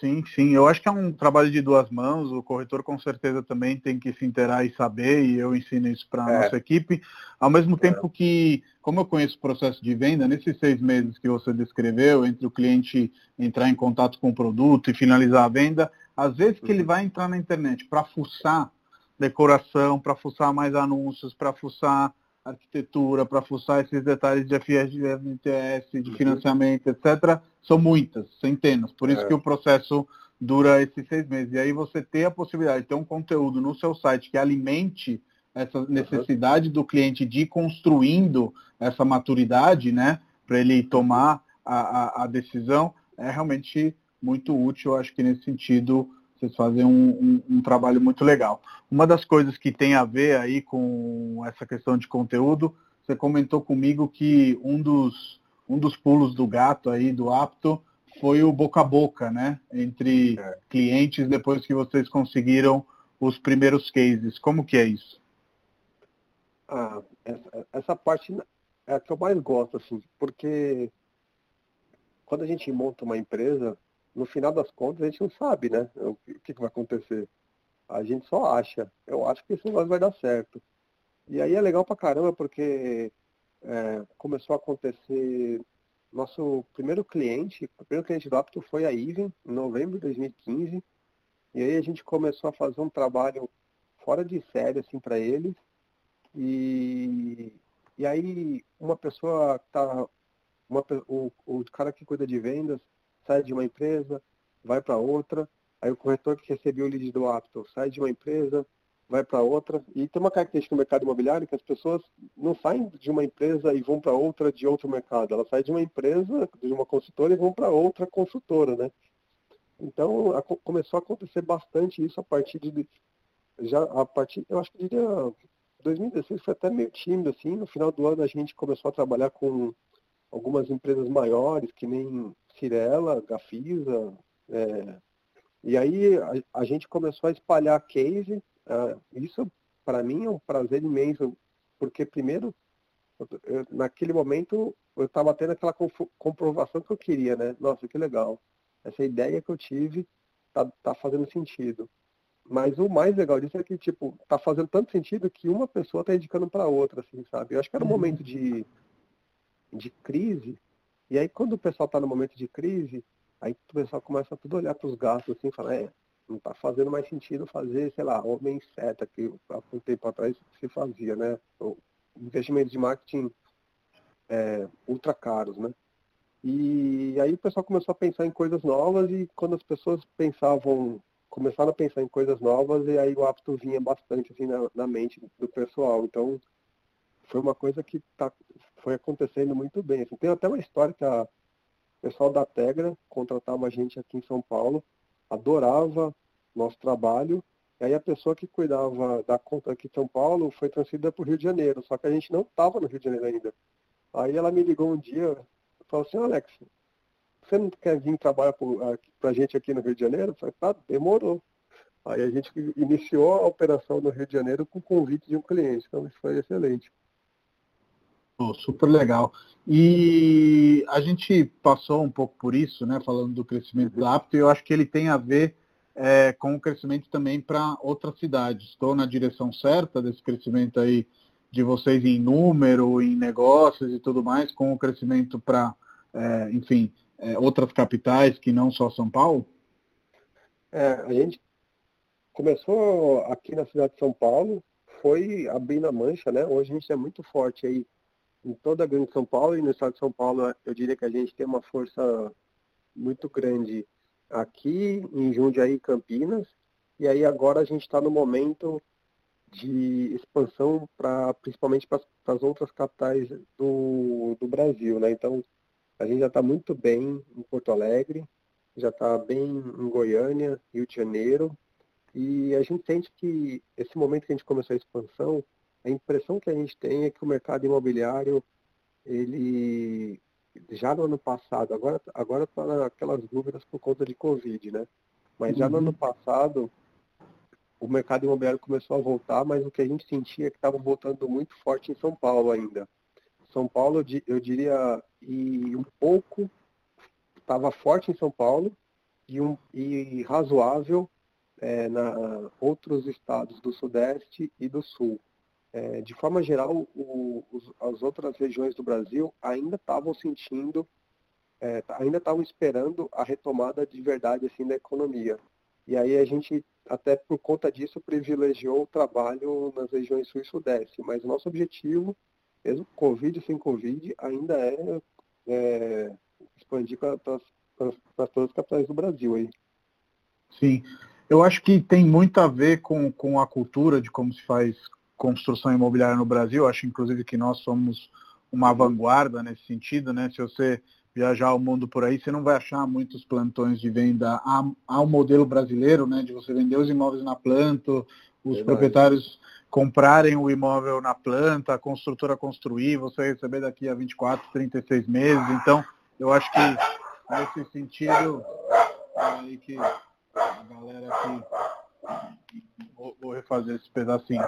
Sim, sim. Eu acho que é um trabalho de duas mãos. O corretor com certeza também tem que se inteirar e saber, e eu ensino isso para a é. nossa equipe. Ao mesmo é. tempo que, como eu conheço o processo de venda, nesses seis meses que você descreveu, entre o cliente entrar em contato com o produto e finalizar a venda, às vezes que ele uhum. vai entrar na internet para fuçar decoração, para fuçar mais anúncios, para fuçar arquitetura, para fuçar esses detalhes de FGTS, de uhum. financiamento, etc., são muitas, centenas. Por isso é. que o processo dura esses seis meses. E aí você ter a possibilidade de ter um conteúdo no seu site que alimente essa necessidade uhum. do cliente de ir construindo essa maturidade, né, para ele tomar a, a, a, decisão, é realmente muito útil. Acho que nesse sentido vocês fazem um, um, um, trabalho muito legal. Uma das coisas que tem a ver aí com essa questão de conteúdo, você comentou comigo que um dos, um dos pulos do gato aí, do apto, foi o boca a boca, né? Entre é. clientes depois que vocês conseguiram os primeiros cases. Como que é isso? Ah, essa, essa parte é a que eu mais gosto, assim, porque quando a gente monta uma empresa, no final das contas, a gente não sabe, né? O que, que vai acontecer. A gente só acha. Eu acho que esse negócio vai dar certo. E aí é legal pra caramba, porque é, começou a acontecer. Nosso primeiro cliente, o primeiro cliente do Apto foi a Even, em novembro de 2015. E aí a gente começou a fazer um trabalho fora de série, assim, para eles. E, e aí uma pessoa tá. Uma, o, o cara que cuida de vendas sai de uma empresa, vai para outra, aí o corretor que recebeu o lead do apto sai de uma empresa, vai para outra. E tem uma característica no mercado imobiliário que as pessoas não saem de uma empresa e vão para outra de outro mercado. Elas saem de uma empresa, de uma consultora e vão para outra consultora, né? Então a, começou a acontecer bastante isso a partir de já a partir, eu acho que diria 2016 foi até meio tímido assim. No final do ano a gente começou a trabalhar com algumas empresas maiores, que nem Cirela, Gafisa, é, e aí a, a, gente começou a espalhar case. É, isso para mim é um prazer imenso, porque primeiro eu, naquele momento eu estava tendo aquela comprovação que eu queria, né? Nossa, que legal. Essa ideia que eu tive tá, tá fazendo sentido. Mas o mais legal disso é que, tipo, tá fazendo tanto sentido que uma pessoa tá indicando para outra, assim, sabe? Eu acho que era um uhum. momento de, de crise. E aí, quando o pessoal tá no momento de crise, aí o pessoal começa a tudo olhar para os gastos, assim, fala, é, não tá fazendo mais sentido fazer, sei lá, homem seta, que há um tempo atrás se fazia, né? investimentos de marketing é, ultra caros, né? E aí o pessoal começou a pensar em coisas novas e quando as pessoas pensavam, começaram a pensar em coisas novas e aí o hábito vinha bastante assim na, na mente do pessoal. Então foi uma coisa que tá, foi acontecendo muito bem. Assim, tem até uma história que a, o pessoal da Tegra contratava a gente aqui em São Paulo, adorava nosso trabalho e aí a pessoa que cuidava da conta aqui de São Paulo foi transferida para o Rio de Janeiro, só que a gente não estava no Rio de Janeiro ainda. Aí ela me ligou um dia e falou assim, Alex, você não quer vir trabalhar para a gente aqui no Rio de Janeiro? Eu falei, tá, demorou. Aí a gente iniciou a operação no Rio de Janeiro com convite de um cliente, então isso foi excelente. Oh, super legal. E a gente passou um pouco por isso, né, falando do crescimento uhum. da Apto, e eu acho que ele tem a ver é, com o crescimento também para outras cidades. Estou na direção certa desse crescimento aí de vocês em número, em negócios e tudo mais, com o crescimento para, é, enfim, é, outras capitais que não só São Paulo? É, a gente começou aqui na cidade de São Paulo, foi abrindo a mancha, né? Hoje a gente é muito forte aí em toda a grande São Paulo e no estado de São Paulo eu diria que a gente tem uma força muito grande aqui em Jundiaí, Campinas, e aí agora a gente está no momento de expansão para principalmente para as outras capitais do, do Brasil, né? Então a gente já está muito bem em Porto Alegre, já está bem em Goiânia, Rio de Janeiro, e a gente sente que esse momento que a gente começou a expansão, a impressão que a gente tem é que o mercado imobiliário ele já no ano passado, agora agora está aquelas dúvidas por conta de Covid, né? Mas já no ano uhum. passado o mercado imobiliário começou a voltar, mas o que a gente sentia é que estava voltando muito forte em São Paulo ainda. São Paulo, eu diria, e um pouco estava forte em São Paulo e, um, e razoável é, na outros estados do Sudeste e do Sul. É, de forma geral, o, os, as outras regiões do Brasil ainda estavam sentindo, é, ainda estavam esperando a retomada de verdade assim da economia. E aí a gente, até por conta disso, privilegiou o trabalho nas regiões sul e sudeste. Mas o nosso objetivo, mesmo Covid sem Covid, ainda é, é expandir para todas as capitais do Brasil aí. Sim. Eu acho que tem muito a ver com, com a cultura de como se faz construção imobiliária no Brasil. Acho, inclusive, que nós somos uma vanguarda nesse sentido, né? Se você viajar o mundo por aí, você não vai achar muitos plantões de venda ao modelo brasileiro, né? De você vender os imóveis na planta, os Verdade. proprietários comprarem o imóvel na planta, a construtora construir, você receber daqui a 24, 36 meses. Então, eu acho que nesse sentido, é aí que a galera aqui, vou, vou refazer esse pedacinho.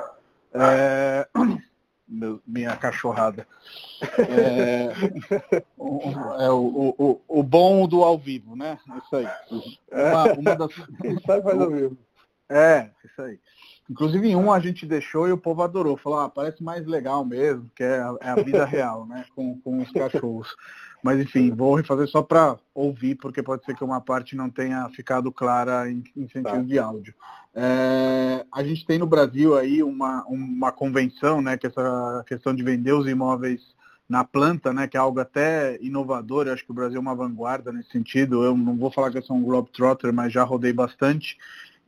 É... [CLEARS THROAT] Meu, minha cachorrada. É, é o, o, o, bom do ao vivo, né? Isso aí. Uma, uma das... Sai faz ao vivo. É, isso aí. Inclusive em um a gente deixou e o povo adorou. Falou, ah, parece mais legal mesmo, que é a, é a vida [LAUGHS] real, né? Com, com os cachorros. Mas enfim, vou refazer só para ouvir, porque pode ser que uma parte não tenha ficado clara em, em sentido tá. de áudio. É, a gente tem no Brasil aí uma, uma convenção, né, que essa questão de vender os imóveis na planta, né, que é algo até inovador, eu acho que o Brasil é uma vanguarda nesse sentido. Eu não vou falar que eu sou um globetrotter, mas já rodei bastante.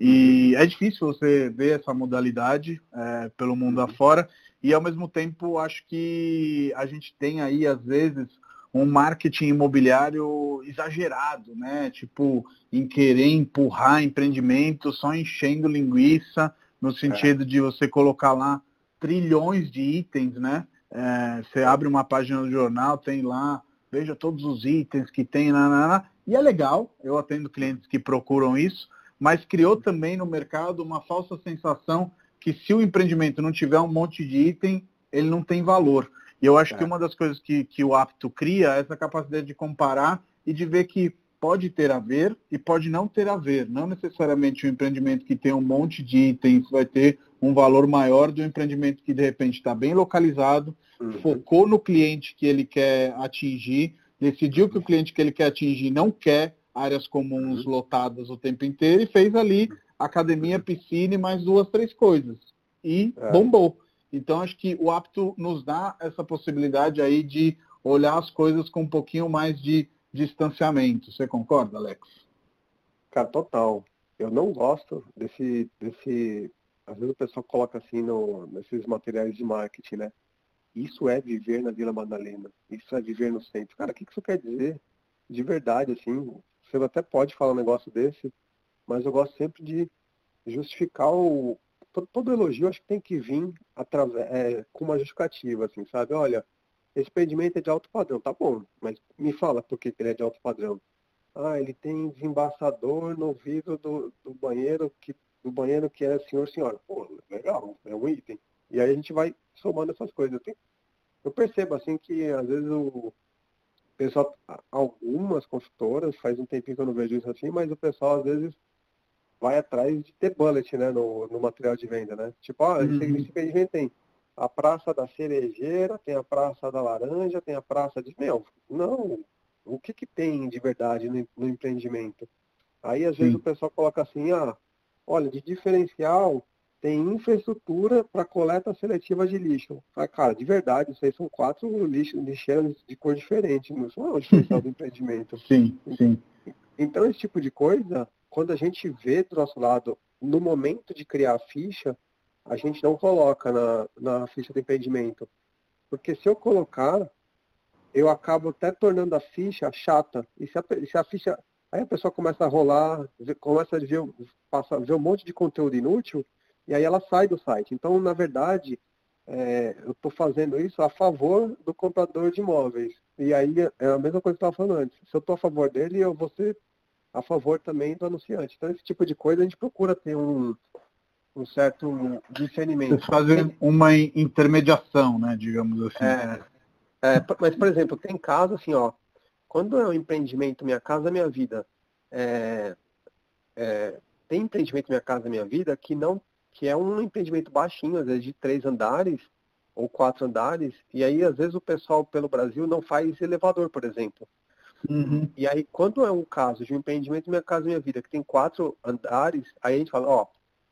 E é difícil você ver essa modalidade é, pelo mundo uhum. afora. E ao mesmo tempo, acho que a gente tem aí, às vezes, um marketing imobiliário exagerado, né? Tipo, em querer empurrar empreendimento só enchendo linguiça, no sentido é. de você colocar lá trilhões de itens, né? É, você abre uma página do jornal, tem lá, veja todos os itens que tem, lá, e é legal, eu atendo clientes que procuram isso, mas criou também no mercado uma falsa sensação que se o empreendimento não tiver um monte de item, ele não tem valor. E eu acho é. que uma das coisas que, que o Apto cria é essa capacidade de comparar e de ver que pode ter a ver e pode não ter a ver. Não necessariamente um empreendimento que tem um monte de itens vai ter um valor maior do empreendimento que de repente está bem localizado, uhum. focou no cliente que ele quer atingir, decidiu que o cliente que ele quer atingir não quer áreas comuns uhum. lotadas o tempo inteiro e fez ali academia, piscina e mais duas, três coisas. E é. bombou. Então, acho que o apto nos dá essa possibilidade aí de olhar as coisas com um pouquinho mais de distanciamento. Você concorda, Alex? Cara, total. Eu não gosto desse, desse. Às vezes o pessoal coloca assim no, nesses materiais de marketing, né? Isso é viver na Vila Madalena. Isso é viver no centro. Cara, o que isso quer dizer? De verdade, assim, você até pode falar um negócio desse, mas eu gosto sempre de justificar o, todo, todo elogio acho que tem que vir através, é, com uma justificativa, assim, sabe? Olha, esse empreendimento é de alto padrão, tá bom, mas me fala por que ele é de alto padrão. Ah, ele tem desembaçador no vidro do, do banheiro que do banheiro que é senhor senhora. Pô, legal, é um item. E aí a gente vai somando essas coisas. Eu, tenho, eu percebo assim que às vezes o pessoal, algumas consultoras, faz um tempinho que eu não vejo isso assim, mas o pessoal às vezes vai atrás de ter bullet, né, no, no material de venda, né? Tipo, ó, uhum. esse empreendimento tem a Praça da Cerejeira, tem a Praça da Laranja, tem a Praça de... Meu, não, o que que tem de verdade no, no empreendimento? Aí, às Sim. vezes, o pessoal coloca assim, ah, olha, de diferencial tem infraestrutura para coleta seletiva de lixo. Ah, cara, de verdade, isso aí são quatro lixos, lixeiras de cor diferente, não são o diferencial do empreendimento. [LAUGHS] Sim, sim. Então, esse tipo de coisa quando a gente vê do nosso lado, no momento de criar a ficha, a gente não coloca na, na ficha de empreendimento. Porque se eu colocar, eu acabo até tornando a ficha chata. E se a, se a ficha. Aí a pessoa começa a rolar, começa a ver, passa, ver um monte de conteúdo inútil, e aí ela sai do site. Então, na verdade, é, eu estou fazendo isso a favor do comprador de imóveis. E aí é a mesma coisa que eu estava falando antes. Se eu estou a favor dele, eu vou ser a favor também do anunciante. Então, esse tipo de coisa a gente procura ter um, um certo discernimento. Vocês fazem uma intermediação, né, digamos assim. É, é, mas, por exemplo, tem casos assim, ó, quando é um empreendimento Minha Casa Minha Vida, é, é, tem empreendimento Minha Casa Minha Vida que não que é um empreendimento baixinho, às vezes de três andares ou quatro andares, e aí às vezes o pessoal pelo Brasil não faz elevador, por exemplo. Uhum. E aí, quando é um caso de um empreendimento Minha Casa Minha Vida, que tem quatro andares, aí a gente fala, ó,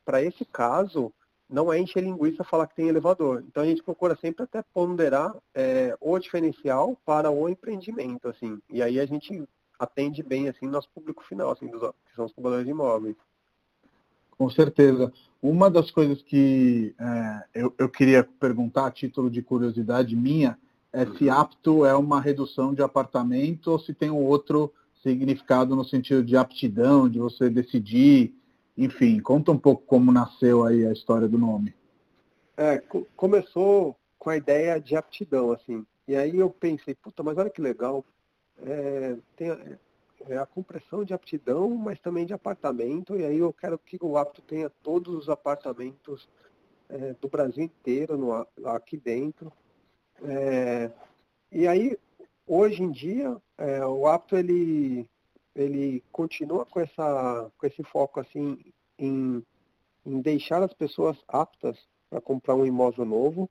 para esse caso, não é encher linguiça falar que tem elevador. Então a gente procura sempre até ponderar é, o diferencial para o empreendimento, assim. E aí a gente atende bem, assim, nosso público final, assim, dos, que são os compradores de imóveis. Com certeza. Uma das coisas que é, eu, eu queria perguntar, a título de curiosidade minha, é, se uhum. apto é uma redução de apartamento ou se tem um outro significado no sentido de aptidão, de você decidir, enfim, conta um pouco como nasceu aí a história do nome. É, começou com a ideia de aptidão, assim, e aí eu pensei, puta, mas olha que legal, é, tem é a compressão de aptidão, mas também de apartamento, e aí eu quero que o apto tenha todos os apartamentos é, do Brasil inteiro no, aqui dentro, é, e aí, hoje em dia, é, o apto ele, ele continua com, essa, com esse foco assim em, em deixar as pessoas aptas para comprar um imóvel novo.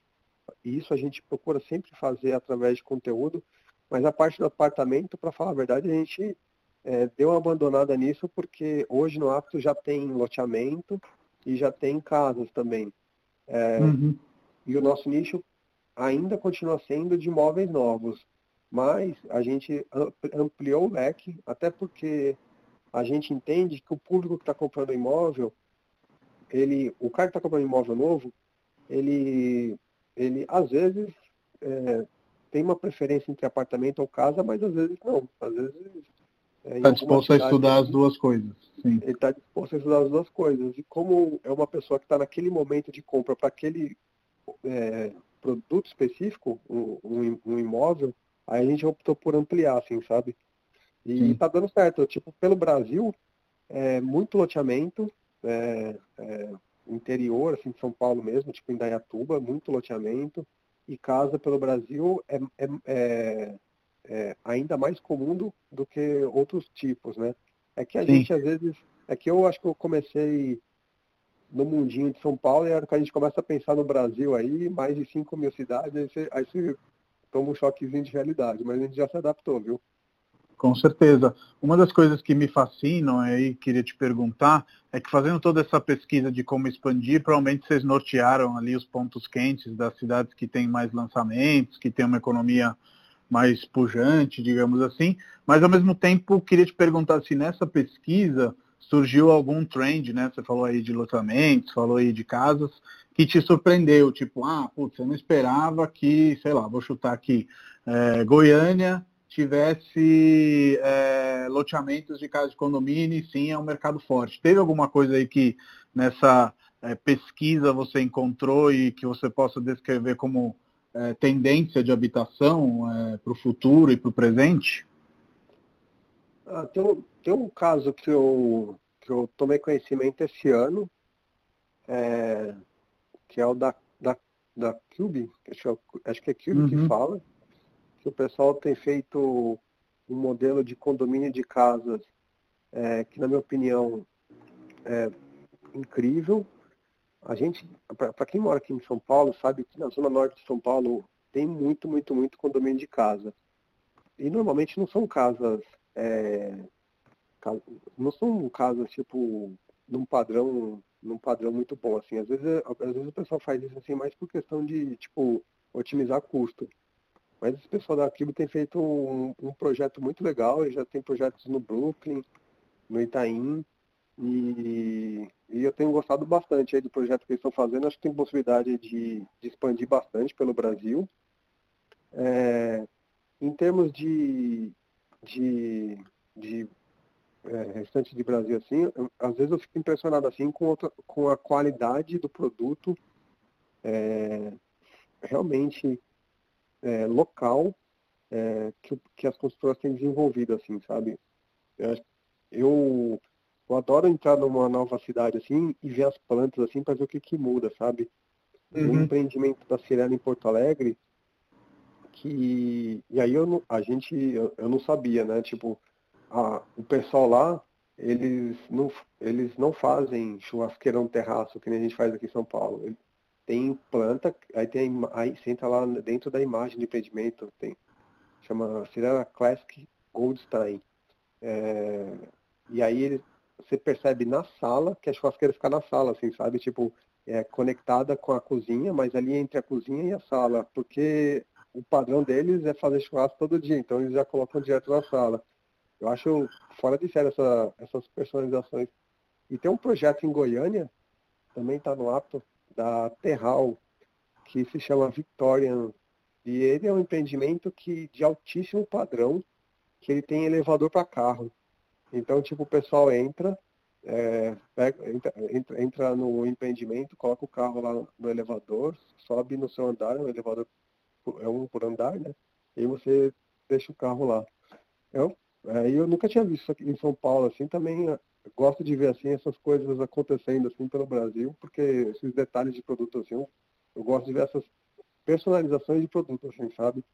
E isso a gente procura sempre fazer através de conteúdo. Mas a parte do apartamento, para falar a verdade, a gente é, deu uma abandonada nisso porque hoje no apto já tem loteamento e já tem casas também. É, uhum. E o nosso nicho ainda continua sendo de imóveis novos, mas a gente ampliou o leque, até porque a gente entende que o público que está comprando imóvel, ele, o cara que está comprando imóvel novo, ele, ele às vezes é, tem uma preferência entre apartamento ou casa, mas às vezes não. Às vezes Está é, disposto a estudar as duas coisas. Sim. Ele está disposto a estudar as duas coisas. E como é uma pessoa que está naquele momento de compra para aquele é, produto específico, um, um, um, imóvel, aí a gente optou por ampliar, assim, sabe? E está dando certo. Tipo, pelo Brasil, é, muito loteamento, é, é, interior, assim, de São Paulo mesmo, tipo em Dayatuba, muito loteamento. E casa pelo Brasil é, é, é é, ainda mais comum do, do, que outros tipos, né? É que a Sim. gente, às vezes, é que eu acho que eu comecei no mundinho de São Paulo e a hora que a gente começa a pensar no Brasil aí, mais de 5 mil cidades, aí você, aí você toma um choquezinho de realidade, mas a gente já se adaptou, viu? Com certeza. Uma das coisas que me fascinam aí, queria te perguntar, é que fazendo toda essa pesquisa de como expandir, provavelmente vocês nortearam ali os pontos quentes das cidades que têm mais lançamentos, que têm uma economia mais pujante, digamos assim, mas ao mesmo tempo queria te perguntar se nessa pesquisa surgiu algum trend, né? Você falou aí de loteamentos, falou aí de casas, que te surpreendeu, tipo, ah, putz, eu não esperava que, sei lá, vou chutar aqui, é, Goiânia tivesse é, loteamentos de casa de condomínio e sim é um mercado forte. Teve alguma coisa aí que nessa é, pesquisa você encontrou e que você possa descrever como é, tendência de habitação é, para o futuro e para o presente? Ah, tem, um, tem um caso que eu, que eu tomei conhecimento esse ano, é, que é o da, da, da Cube, acho, é acho que é Cube uhum. que fala, que o pessoal tem feito um modelo de condomínio de casas é, que, na minha opinião, é incrível, a gente, para quem mora aqui em São Paulo, sabe que na zona norte de São Paulo tem muito, muito, muito condomínio de casa. E normalmente não são casas, é, não são casas tipo num padrão, num padrão muito bom assim. Às vezes, às vezes o pessoal faz isso assim mais por questão de tipo otimizar custo. Mas esse pessoal da Arquivo tem feito um, um projeto muito legal, e já tem projetos no Brooklyn, no Itaim, e, e, eu tenho gostado bastante aí do projeto que eles estão fazendo. Acho que tem possibilidade de, de expandir bastante pelo Brasil. É, em termos de, de, de é, restante de Brasil, assim, eu, às vezes eu fico impressionado assim com, outra, com a qualidade do produto é, realmente é, local é, que, que as construtoras têm desenvolvido, assim, sabe? Eu, eu adoro entrar numa nova cidade assim e ver as plantas assim para ver o que, que muda, sabe? Uhum. Um empreendimento da Cirela em Porto Alegre, que e aí eu a gente eu, eu, não sabia, né? Tipo, a, o pessoal lá eles não eles não fazem churrasqueirão terraço que nem a gente faz aqui em São Paulo. Ele, tem planta, aí tem aí você entra lá dentro da imagem de empreendimento, tem chama Cirela Classic Goldstein. É, e aí você percebe na sala, que a churrasqueira fica na sala, assim, sabe? Tipo, é conectada com a cozinha, mas ali entre a cozinha e a sala, porque o padrão deles é fazer churrasco todo dia, então eles já colocam direto na sala. Eu acho fora de sério essa, essas personalizações. E tem um projeto em Goiânia, também está no apto, da Terral, que se chama Victorian. E ele é um empreendimento que de altíssimo padrão, que ele tem elevador para carro. Então, tipo, o pessoal entra, é, pega, entra, entra, no empreendimento, coloca o carro lá no elevador, sobe no seu andar, o elevador é um por andar, né? E você deixa o carro lá. Eu, é, eu nunca tinha visto isso aqui em São Paulo, assim, também é, gosto de ver assim essas coisas acontecendo assim pelo Brasil, porque esses detalhes de produto assim, eu, eu gosto de ver essas personalizações de produto, assim, sabe?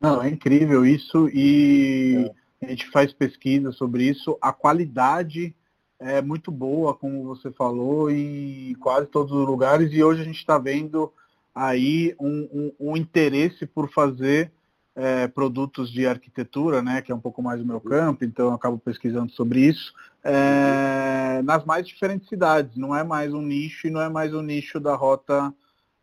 Não, é incrível isso e é a gente faz pesquisa sobre isso, a qualidade é muito boa, como você falou, em quase todos os lugares, e hoje a gente está vendo aí um, um, um, interesse por fazer é, produtos de arquitetura, né, que é um pouco mais o meu campo, então eu acabo pesquisando sobre isso, é, nas mais diferentes cidades. Não é mais um nicho e não é mais um nicho da rota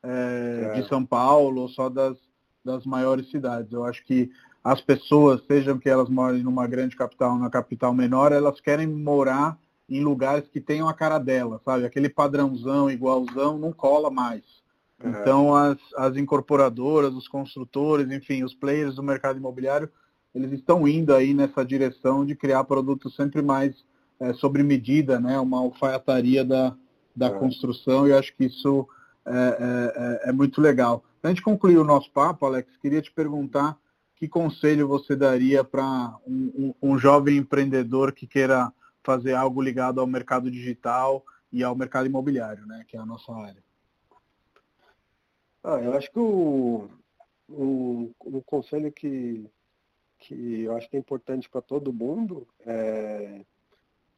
é, de São Paulo ou só das, das maiores cidades. Eu acho que as pessoas, sejam que elas morem numa grande capital ou numa capital menor, elas querem morar em lugares que tenham a cara dela, sabe? Aquele padrãozão, igualzão, não cola mais. É. Então, as, as incorporadoras, os construtores, enfim, os players do mercado imobiliário, eles estão indo aí nessa direção de criar produtos sempre mais é, sobre medida, né? uma alfaiataria da, da é. construção, e eu acho que isso é, é, é, é muito legal. Para a gente concluir o nosso papo, Alex, queria te perguntar que conselho você daria para um, um, um jovem empreendedor que queira fazer algo ligado ao mercado digital e ao mercado imobiliário, né, que é a nossa área? Ah, eu acho que o, o, o conselho que, que eu acho que é importante para todo mundo é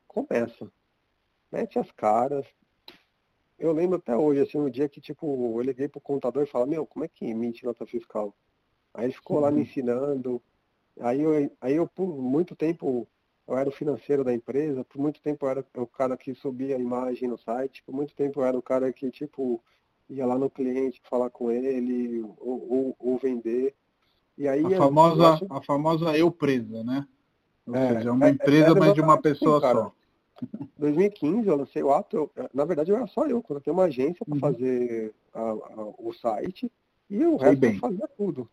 começa. Mete as caras. Eu lembro até hoje, assim, um dia que, tipo, eu liguei pro contador e falei, meu, como é que emite nota fiscal? Aí ele ficou lá me ensinando. Aí eu, aí eu, por muito tempo, eu era o financeiro da empresa, por muito tempo eu era o cara que subia a imagem no site, por muito tempo eu era o cara que, tipo, ia lá no cliente falar com ele ou, ou, ou vender. E aí a famosa, acho... a famosa eu presa, né? Ou é, seja, é uma é, empresa, é, mas de uma pessoa assim, só. 2015 eu lancei o ato, eu, na verdade eu era só eu, quando eu tenho uma agência para uhum. fazer a, a, o site e o resto eu fazia tudo.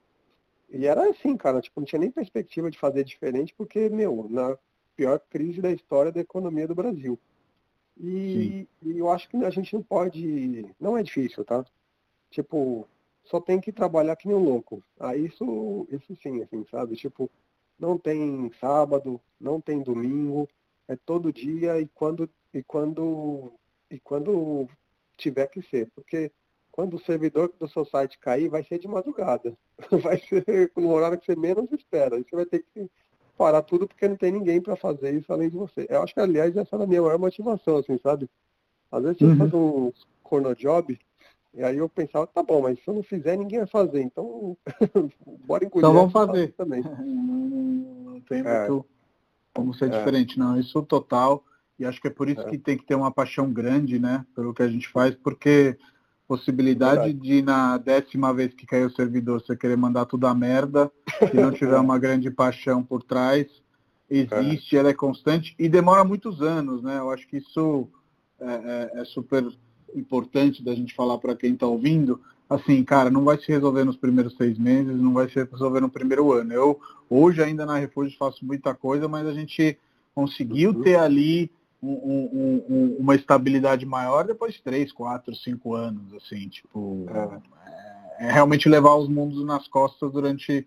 E era assim, cara, tipo, não tinha nem perspectiva de fazer diferente, porque, meu, na pior crise da história da economia do Brasil. E, e, eu acho que a gente não pode. Não é difícil, tá? Tipo, só tem que trabalhar que nem um louco. Ah, isso, isso sim, assim, sabe? Tipo, não tem sábado, não tem domingo, é todo dia e quando e quando e quando tiver que ser, porque quando o servidor do seu site cair, vai ser de madrugada. [LAUGHS] Vai ser no horário que você menos espera. E você vai ter que parar tudo porque não tem ninguém para fazer isso além de você. Eu acho que, aliás, essa é a minha maior motivação, assim, sabe? Às vezes eu uhum. faço um corno job, e aí eu pensava, tá bom, mas se eu não fizer, ninguém vai fazer. Então, [LAUGHS] bora engolir. Então vamos fazer. Também. [LAUGHS] não tem é. muito como ser é. diferente, não. Isso total. E acho que é por isso é. que tem que ter uma paixão grande, né? Pelo que a gente faz, porque possibilidade Verdade. de na décima vez que cair o servidor você querer mandar tudo a merda, se não tiver uma [LAUGHS] grande paixão por trás, existe, é. ela é constante e demora muitos anos, né? Eu acho que isso é, é, é super importante da gente falar para quem está ouvindo. Assim, cara, não vai se resolver nos primeiros seis meses, não vai se resolver no primeiro ano. Eu hoje ainda na Refúgio faço muita coisa, mas a gente conseguiu uhum. ter ali um, um, uma estabilidade maior depois de três, quatro, cinco anos, assim, tipo, é, é realmente levar os mundos nas costas durante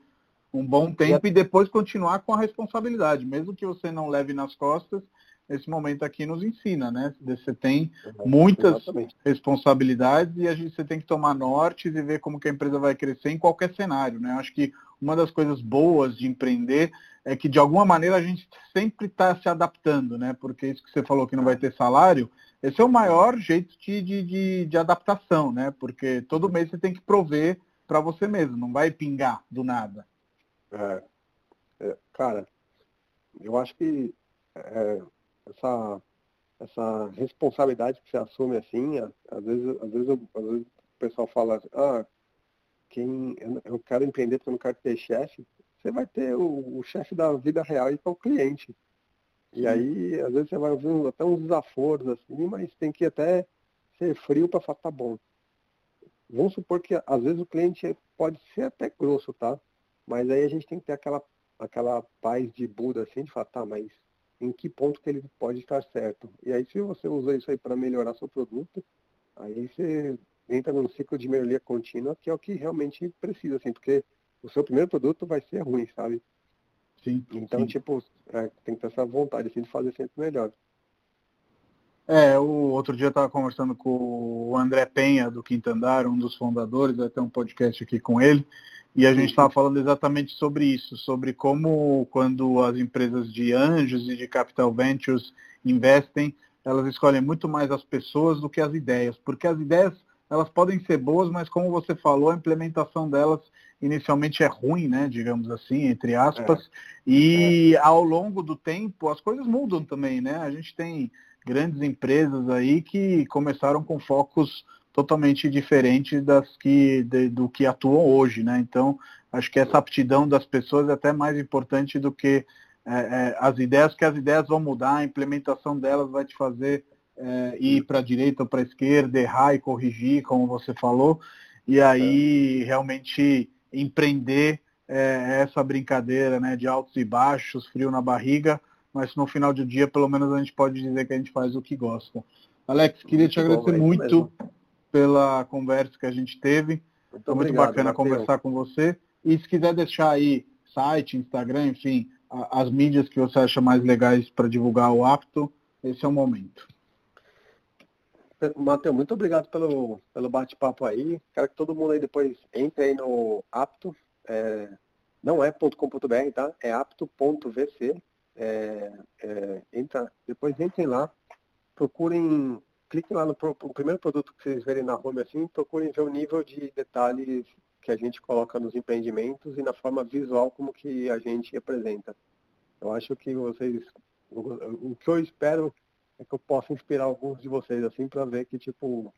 um bom tempo e depois continuar com a responsabilidade, mesmo que você não leve nas costas, esse momento aqui nos ensina, né? Você tem muitas Exatamente. responsabilidades e a gente você tem que tomar nortes e ver como que a empresa vai crescer em qualquer cenário, né? Acho que uma das coisas boas de empreender é que de alguma maneira a gente sempre está se adaptando, né? Porque isso que você falou que não vai ter salário, esse é o maior jeito de, de, de, de adaptação, né? Porque todo mês você tem que prover para você mesmo, não vai pingar do nada. É, é, cara, eu acho que é, essa, essa responsabilidade que você assume assim, às vezes, às vezes, às vezes o pessoal fala, ah, quem eu quero empreender porque eu não quero ter chefe, você vai ter o, o chefe da vida real e que é o cliente. E aí, às vezes você vai ouvir até uns desaforos assim, mas tem que até ser frio para falar, tá bom. Vamos supor que às vezes o cliente pode ser até grosso, tá? Mas aí a gente tem que ter aquela, aquela paz de Buda assim, de falar, tá, mas em que ponto que ele pode estar certo. E aí se você usa isso aí para melhorar seu produto, aí você entra num ciclo de melhoria contínua, que é o que realmente precisa, assim, porque o seu primeiro produto vai ser ruim, sabe? Sim. Então, sim. tipo, é, tem que ter essa vontade assim, de fazer sempre melhor. É, o outro dia eu estava conversando com o André Penha, do Quinto Andar, um dos fundadores, vai ter um podcast aqui com ele, e a gente estava falando exatamente sobre isso, sobre como quando as empresas de anjos e de capital ventures investem, elas escolhem muito mais as pessoas do que as ideias, porque as ideias elas podem ser boas, mas como você falou, a implementação delas inicialmente é ruim, né, digamos assim, entre aspas, é. e é. ao longo do tempo as coisas mudam também, né? A gente tem grandes empresas aí que começaram com focos totalmente diferentes das que de, do que atuam hoje, né? Então acho que essa aptidão das pessoas é até mais importante do que é, é, as ideias, que as ideias vão mudar, a implementação delas vai te fazer é, ir para a direita ou para a esquerda, errar e corrigir, como você falou. e aí é. realmente empreender é, essa brincadeira né, de altos e baixos, frio na barriga, mas no final do dia, pelo menos, a gente pode dizer que a gente faz o que gosta. Alex, queria muito te agradecer bom, muito pela conversa que a gente teve. Muito Foi muito bacana Mateus. conversar com você. E se quiser deixar aí site, Instagram, enfim, as mídias que você acha mais legais para divulgar o apto, esse é o momento. Matheus, muito obrigado pelo, pelo bate-papo aí. Quero que todo mundo aí depois entre aí no apto. É, não é .com.br, tá? É apto.vc. É, é, entra, depois entrem lá, procurem, cliquem lá no, no, primeiro produto que vocês verem na home assim, procurem ver o nível de detalhes que a gente coloca nos empreendimentos e na forma visual como que a gente representa. Eu acho que vocês, o, o que eu espero é que eu possa inspirar alguns de vocês, assim, para ver que, tipo,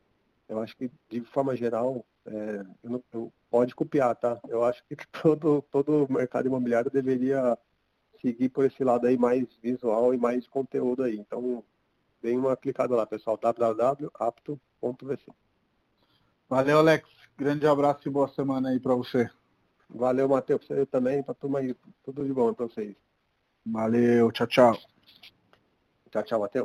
eu acho que, de forma geral, é, eu não, eu, pode copiar, tá? Eu acho que [LAUGHS] todo, todo mercado imobiliário deveria seguir por esse lado aí mais visual e mais conteúdo aí. Então, dê uma clicada lá, pessoal, www.apto.vc. Valeu, Alex. Grande abraço e boa semana aí para você. Valeu, Matheus, você também, para turma aí. Tudo de bom para vocês. Valeu, tchau, tchau. Tchau, tchau, Matheus.